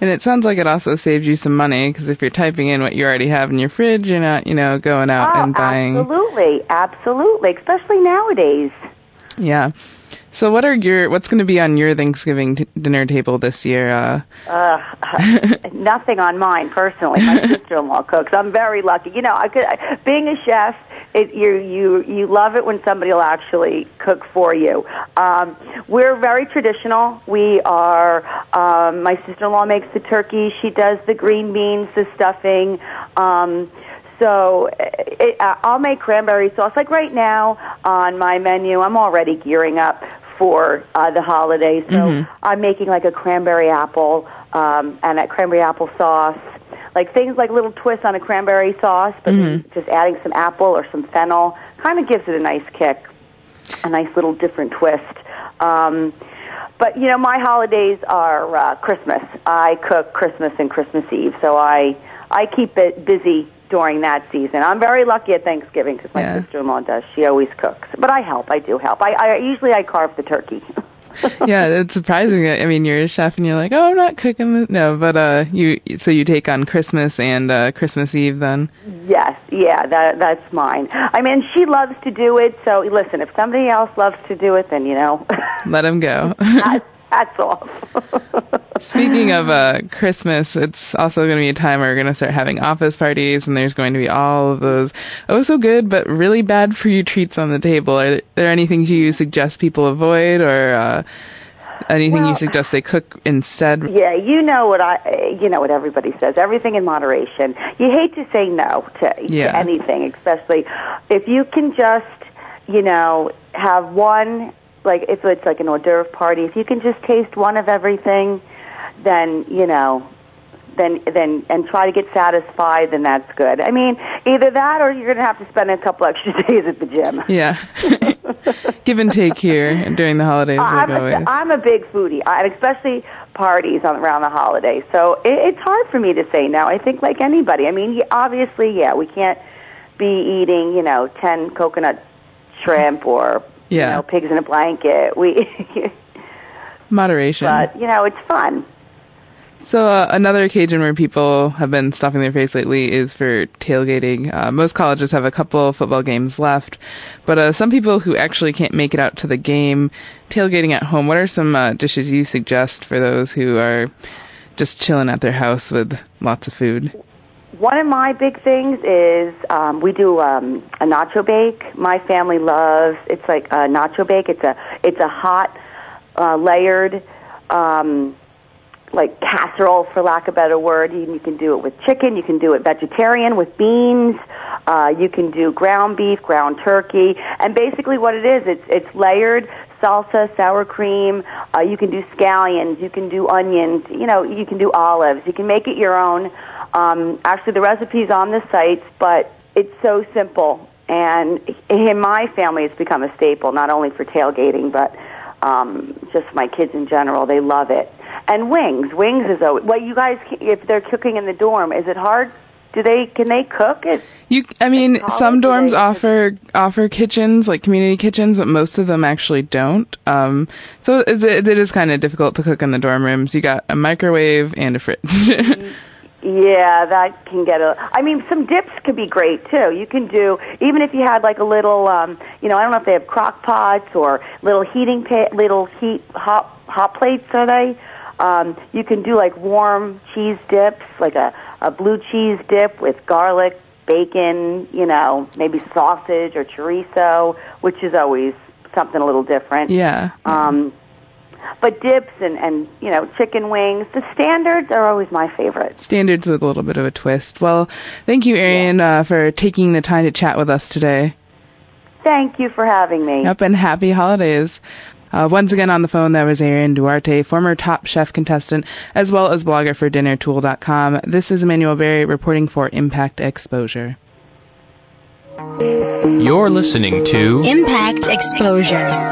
And it sounds like it also saves you some money because if you're typing in what you already have in your fridge, you're not, you know, going out oh, and buying. absolutely, absolutely, especially nowadays. Yeah. So, what are your what's going to be on your Thanksgiving t- dinner table this year? Uh, Uh, [laughs] nothing on mine personally. My [laughs] sister-in-law cooks. I'm very lucky. You know, I could being a chef. It, you you you love it when somebody will actually cook for you. Um, we're very traditional. We are. Um, my sister-in-law makes the turkey. She does the green beans, the stuffing. Um, so it, uh, I'll make cranberry sauce. Like right now on my menu, I'm already gearing up for uh, the holidays. So Mhm. I'm making like a cranberry apple um, and a cranberry apple sauce. Like things like little twists on a cranberry sauce, but then just adding some apple or some fennel kind of gives it a nice kick, a nice little different twist. Um, but you know, my holidays are uh, Christmas. I cook Christmas and Christmas Eve, so I I keep it busy during that season. I'm very lucky at Thanksgiving because my Yeah. sister-in-law does. She always cooks, but I help. I do help. I, I usually I carve the turkey. [laughs] yeah, it's surprising. I mean, you're a chef and you're like, oh, I'm not cooking. This. No, but uh, you so you take on Christmas and uh, Christmas Eve then. Yes, yeah, that that's mine. I mean, she loves to do it. So listen, if somebody else loves to do it, then you know, Let them go. [laughs] hats off. [laughs] Speaking of uh, Christmas, it's also going to be a time where we're going to start having office parties, and there's going to be all of those oh so good but really bad for you treats on the table. Are there anything you suggest people avoid, or uh, anything you suggest they cook instead? Yeah, you know what I, you know what everybody says. Everything in moderation. You hate to say no to, Yeah. to anything, especially if you can just, you know, have one. Like if it's like an hors d'oeuvre party, if you can just taste one of everything, then you know, then then and try to get satisfied, then that's good. I mean, either that or you're going to have to spend a couple extra [laughs] days at the gym. Yeah, [laughs] give and take here during the holidays, I'm always. a, I'm a big foodie, I- and especially parties on, around the holidays. So it, it's hard for me to say no. I think like anybody. I mean, obviously, yeah, we can't be eating, you know, ten coconut shrimp or Yeah. you know pigs in a blanket. We, [laughs] Moderation. but you know, it's fun. So uh, another occasion where people have been stuffing their face lately is for tailgating. Uh, most colleges have a couple football games left, but uh, some people who actually can't make it out to the game tailgating at home. What are some uh, dishes you suggest for those who are just chilling at their house with lots of food? One of my big things is um, we do um, a nacho bake. My family loves it's like a nacho bake. It's a it's a hot uh, layered um, like casserole, for lack of a better word. You, you can do it with chicken. You can do it vegetarian with beans. Uh, you can do ground beef, ground turkey, and basically what it is, it's it's layered salsa, sour cream. Uh, you can do scallions. You can do onions. You know, you can do olives. You can make it your own. Um, actually, the recipe's on the sites, but it's so simple. And in my family, it's become a staple, not only for tailgating, but um, just my kids in general. They love it. And wings, wings is always. Well, you guys, if they're cooking in the dorm, is it hard? Do they can they cook it? You, I mean, some dorms offer offer kitchens, like community kitchens, but most of them actually don't. Um, so it, it is kind of difficult to cook in the dorm rooms. You got a microwave and a fridge. [laughs] Yeah, that can get a. I mean, some dips could be great too. You can do even if you had like a little, um, you know, I don't know if they have crock pots or little heating pa- little heat hot hot plates. Are they? Um, you can do like warm cheese dips, like a a blue cheese dip with garlic, bacon, you know, maybe sausage or chorizo, which is always something a little different. yeah. Um, but dips and and you know chicken wings, the standards are always my favorite. standards with a little bit of a twist. Well, thank you, Ariane, uh, for taking the time to chat with us today. Thank you for having me. Yep, and happy holidays. Uh, once again on the phone, that was Ariane Duarte, former Top Chef contestant, as well as blogger for DinnerTool.com. This is Emmanuel Berry reporting for Impact Exposure. You're listening to Impact Exposure.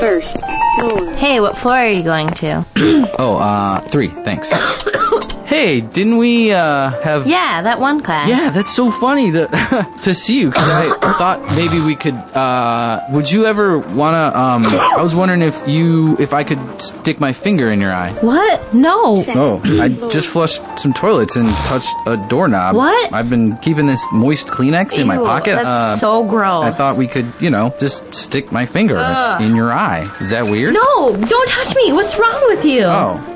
First floor. Hey, what floor are you going to? [clears throat] Oh, uh, three, thanks. [laughs] hey, didn't we, uh, have. yeah, that one class. Yeah, that's so funny to, [laughs] to see you, because I thought maybe we could, uh, would you ever wanna, um, I was wondering if you, if I could stick my finger in your eye. What? No. Oh, I just flushed some toilets and touched a doorknob. What? I've been keeping this moist Kleenex in my Ew, pocket. That's uh, so gross. I thought we could, you know, just stick my finger Ugh. in your eye. Is that weird? No, don't touch me. What's wrong with you? Oh,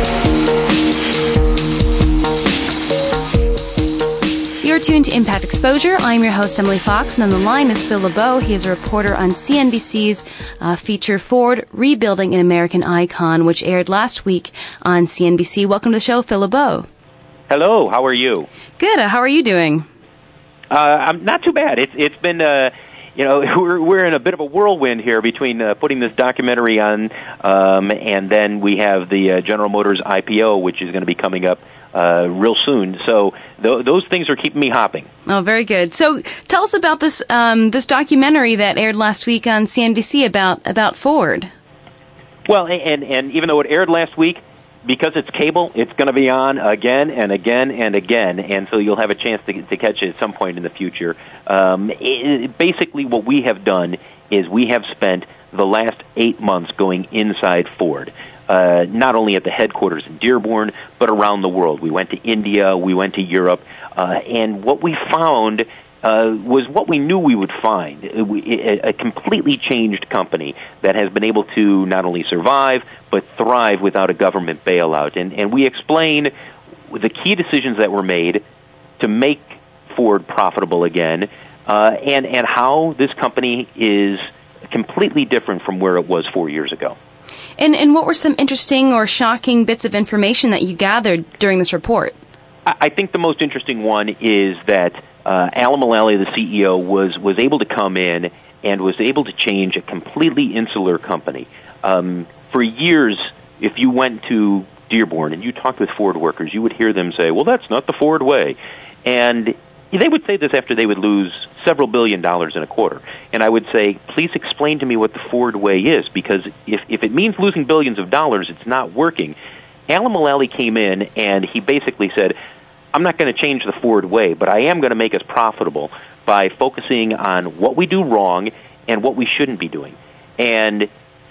Tuned to Impact Exposure. I'm your host, Emily Fox, and on the line is Phil LeBeau. He is a reporter on CNBC's uh, feature Ford Rebuilding an American Icon, which aired last week on CNBC. Welcome to the show, Phil LeBeau. Hello, how are you? Good. Uh, how are you doing? Uh, I'm not too bad. It's it's been uh, you know [laughs] we're we're in a bit of a whirlwind here between uh, putting this documentary on, um, and then we have the uh, General Motors IPO, which is going to be coming up uh, real soon. So th- those things are keeping me hopping. Oh, very good. So tell us about this um, this documentary that aired last week on CNBC about about Ford. Well, and and even though it aired last week, because it's cable, it's going to be on again and again and again, and so you'll have a chance to, to catch it at some point in the future. Um, it, basically, what we have done is we have spent the last eight months going inside Ford. Uh, not only at the headquarters in Dearborn, but around the world. We went to India, we went to Europe, uh, and what we found uh, was what we knew we would find a, a completely changed company that has been able to not only survive but thrive without a government bailout. And, and we explain the key decisions that were made to make Ford profitable again, uh, and and how this company is completely different from where it was four years ago. And and what were some interesting or shocking bits of information that you gathered during this report? I, think the most interesting one is that uh, Alan Mulally, the CEO, was was able to come in and was able to change a completely insular company. Um, for years, if you went to Dearborn and you talked with Ford workers, you would hear them say, "Well, that's not the Ford way," and they would say this after they would lose several billion dollars in a quarter. And I would say, please explain to me what the Ford way is, because if, if it means losing billions of dollars, it's not working. Alan Mulally came in and he basically said, I'm not going to change the Ford way, but I am going to make us profitable by focusing on what we do wrong and what we shouldn't be doing. And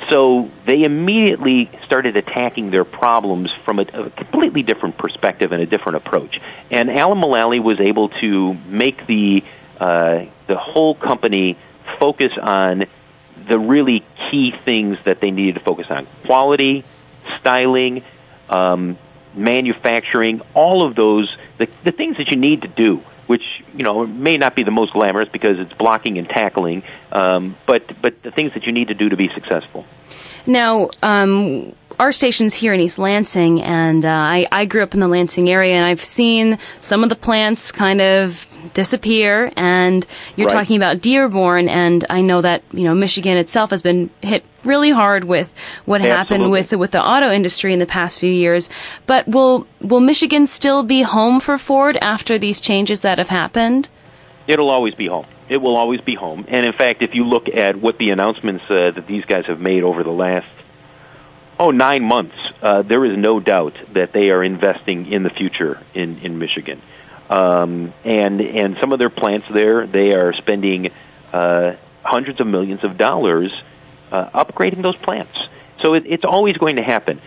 so they immediately started attacking their problems from a, a, completely different perspective and a different approach. And Alan Mulally was able to make the uh, the whole company focus on the really key things that they needed to focus on: quality, styling, um, manufacturing, all of those the, the things that you need to do which you know may not be the most glamorous because it's blocking and tackling, um, but but the things that you need to do to be successful. Now, um, our station's here in East Lansing, and uh, I, I grew up in the Lansing area, and I've seen some of the plants kind of disappear. And you're Right. talking about Dearborn, and I know that you know Michigan itself has been hit really hard with what happened with with the auto industry in the past few years. But will will Michigan still be home for Ford after these changes that have happened? It'll always be home. It will always be home. And in fact, if you look at what the announcements uh, that these guys have made over the last oh nine months, uh, there is no doubt that they are investing in the future in in Michigan. Um, and and some of their plants there, they are spending uh, hundreds of millions of dollars uh, upgrading those plants. So it, it's always going to happen.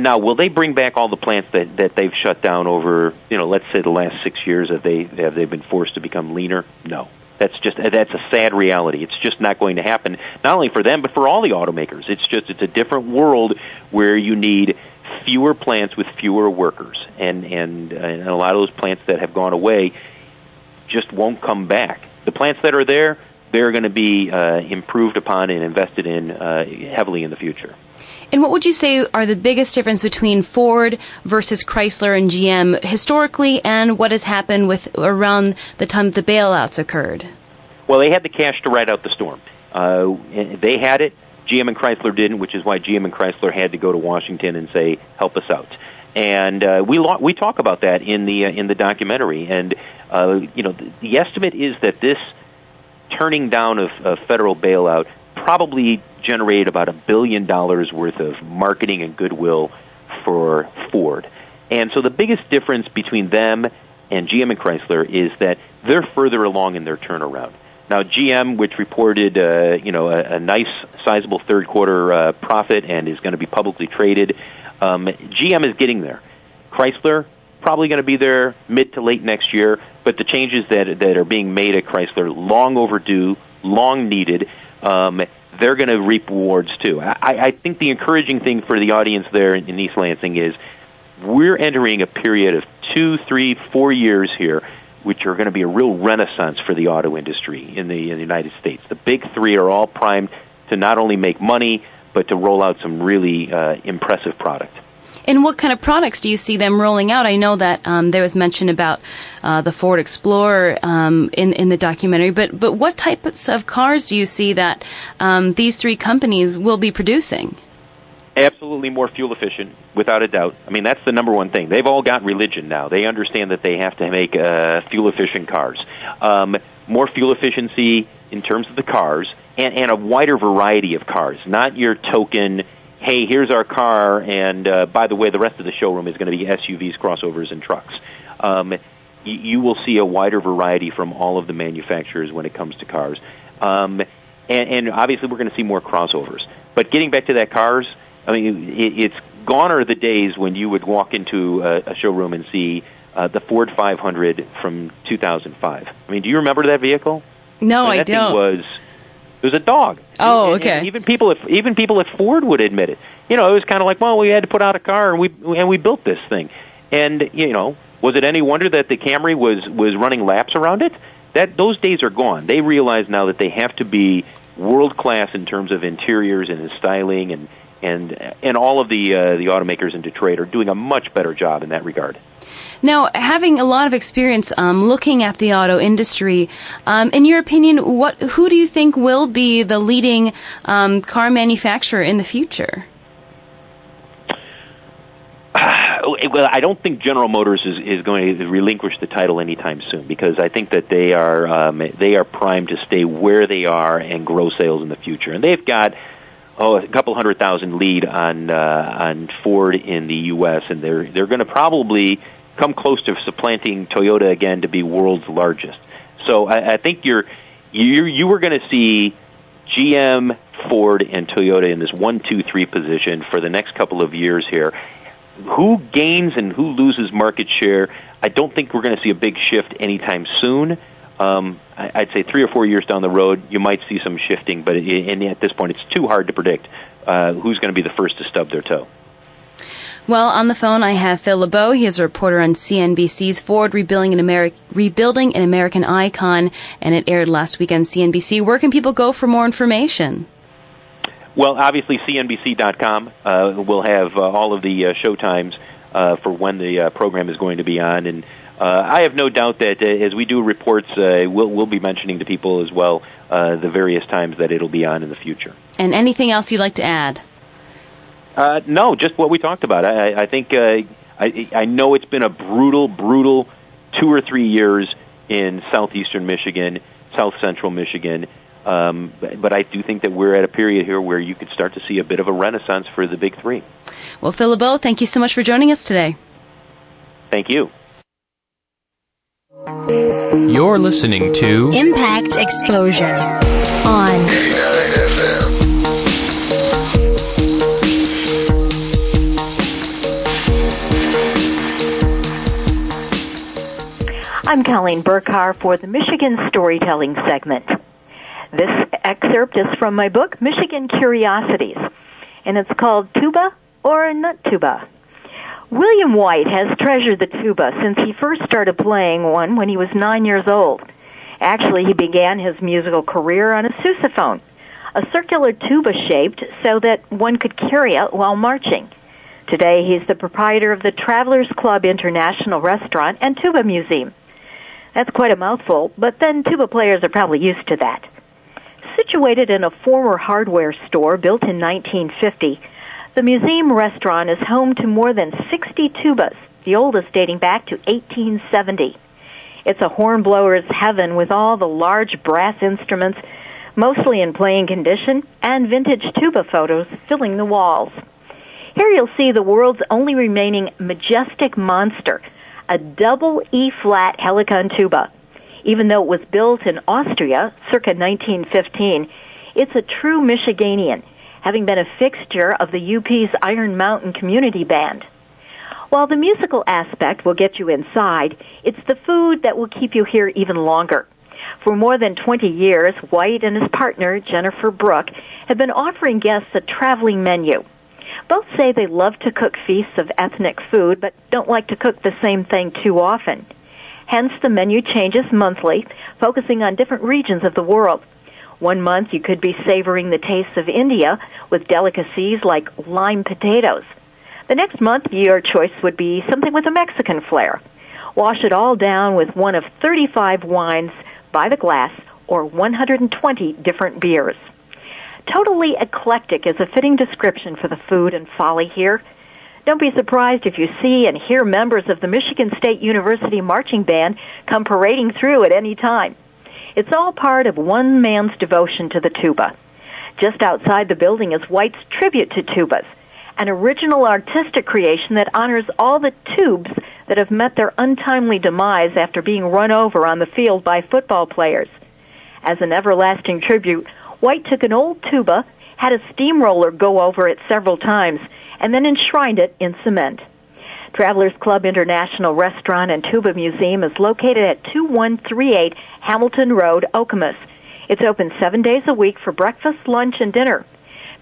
Now, will they bring back all the plants that, that they've shut down over, you know, let's say the last six years? Have they have they been forced to become leaner? No, that's just that's a sad reality. It's just not going to happen. Not only for them, but for all the automakers. It's just it's a different world where you need fewer plants with fewer workers, and and, and a lot of those plants that have gone away just won't come back. The plants that are there, they're going to be uh, improved upon and invested in uh, heavily in the future. And what would you say are the biggest difference between Ford versus Chrysler and GM historically, and what has happened with around the time the bailouts occurred? Well, they had the cash to ride out the storm. Uh, they had it. GM and Chrysler didn't, which is why GM and Chrysler had to go to Washington and say, "Help us out." And uh, we lo- we talk about that in the uh, in the documentary. And uh, you know, the, the estimate is that this turning down of, of federal bailout probably generated about a billion dollars worth of marketing and goodwill for Ford. And so the biggest difference between them and GM and Chrysler is that they're further along in their turnaround. Now, GM, which reported uh, you know a, a nice, sizable third quarter uh, profit and is going to be publicly traded, um, GM is getting there. Chrysler probably going to be there mid to late next year, but the changes that that are being made at Chrysler long overdue, long needed. Um, they're going to reap rewards too. I, I think the encouraging thing for the audience there in, East Lansing is we're entering a period of two, three, four years here which are going to be a real renaissance for the auto industry in the, in the United States. The big three are all primed to not only make money, but to roll out some really uh, impressive product. And what kind of products do you see them rolling out? I know that um, there was mention about uh, the Ford Explorer um, in in the documentary, but but what types of cars do you see that um, these three companies will be producing? absolutely more fuel efficient, without a doubt. I mean, that's the number one thing. They've all got religion now. They understand that they have to make uh, fuel efficient cars. Um, more fuel efficiency in terms of the cars, and, and a wider variety of cars, not your token. Hey, here's our car, and uh, by the way, the rest of the showroom is going to be SUVs, crossovers, and trucks. Um, you, you will see a wider variety from all of the manufacturers when it comes to cars. Um, and, and obviously, we're going to see more crossovers. But getting back to that cars, I mean, it, it's gone are the days when you would walk into a, a showroom and see uh, the Ford 500 from 2005. I mean, do you remember that vehicle? No, I, mean, I that don't. was it was a dog. Oh, okay. and even people at even people at Ford would admit it. You know, it was kind of like, well, we had to put out a car and we and we built this thing. And you know, was it any wonder that the Camry was was running laps around it? That those days are gone. They realize now that they have to be world class in terms of interiors and styling and and and all of the uh, the automakers in Detroit are doing a much better job in that regard. Now, having a lot of experience um, looking at the auto industry, um, in your opinion, what who do you think will be the leading um, car manufacturer in the future? [sighs] well, I don't think General Motors is, is going to relinquish the title anytime soon because I think that they are um, they are primed to stay where they are and grow sales in the future, and they've got oh a couple hundred thousand lead on uh, on Ford in the U.S. and they're they're going to probably come close to supplanting Toyota again to be world's largest. So I, I think you're you're, you were going to see GM, Ford, and Toyota in this one, two, three position for the next couple of years here. Who gains and who loses market share? I don't think we're going to see a big shift anytime soon. Um, I'd say three or four years down the road, you might see some shifting, but at this point, it's too hard to predict uh, who's going to be the first to stub their toe. Well, on the phone, I have Phil LeBeau. He is a reporter on CNBC's Ford Rebuilding an, Ameri- Rebuilding an American Icon, and it aired last week on CNBC. Where can people go for more information? Well, obviously, CNBC.com uh, will have uh, all of the uh, show times uh, for when the uh, program is going to be on, and uh, I have no doubt that uh, as we do reports, uh, we'll, we'll be mentioning to people as well uh, the various times that it'll be on in the future. And anything else you'd like to add? Uh, no, just what we talked about. I, I think uh, I, I know it's been a brutal, brutal two or three years in southeastern Michigan, south central Michigan. Um, but, but I do think that we're at a period here where you could start to see a bit of a renaissance for the big three. Well, Phil LeBeau, thank you so much for joining us today. Thank you. You're listening to Impact Exposure on I'm Colleen Burcar for the Michigan Storytelling segment. This excerpt is from my book, Michigan Curiosities, and it's called Tuba or Nut Tuba. William White has treasured the tuba since he first started playing one when he was nine years old. Actually, he began his musical career on a sousaphone, a circular tuba shaped so that one could carry it while marching. Today, he's the proprietor of the Travelers Club International Restaurant and Tuba Museum. That's quite a mouthful, but then tuba players are probably used to that. Situated in a former hardware store built in 1950, the museum restaurant is home to more than 60 tubas, the oldest dating back to 1870. It's a hornblower's heaven with all the large brass instruments, mostly in playing condition, and vintage tuba photos filling the walls. Here you'll see the world's only remaining majestic monster, a double E flat Helicon tuba. Even though it was built in Austria circa 1915, it's a true Michiganian, having been a fixture of the UP's Iron Mountain Community Band. While the musical aspect will get you inside, it's the food that will keep you here even longer. For more than 20 years, White and his partner, Jennifer Brook, have been offering guests a traveling menu. Both say they love to cook feasts of ethnic food, but don't like to cook the same thing too often. Hence, the menu changes monthly, focusing on different regions of the world. One month you could be savoring the tastes of India with delicacies like lime potatoes. The next month your choice would be something with a Mexican flair. Wash it all down with one of 35 wines by the glass or 120 different beers. Totally eclectic is a fitting description for the food and folly here. Don't be surprised if you see and hear members of the Michigan State University Marching Band come parading through at any time. It's all part of one man's devotion to the tuba. Just outside the building is White's tribute to tubas, an original artistic creation that honors all the tubes that have met their untimely demise after being run over on the field by football players. As an everlasting tribute, White took an old tuba, had a steamroller go over it several times, and then enshrined it in cement. Travelers Club International Restaurant and Tuba Museum is located at 2138 Hamilton Road, Okemos. It's open seven days a week for breakfast, lunch, and dinner.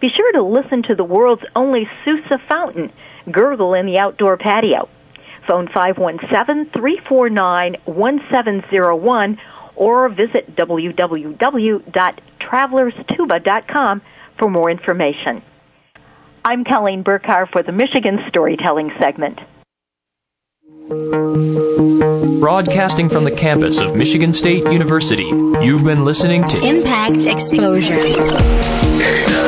Be sure to listen to the world's only Sousa fountain gurgle in the outdoor patio. Phone 517-349-1701 or visit www.travelerstuba.com for more information. I'm Colleen Burcar for the Michigan Storytelling segment. Broadcasting from the campus of Michigan State University, you've been listening to Impact Exposure. Uh,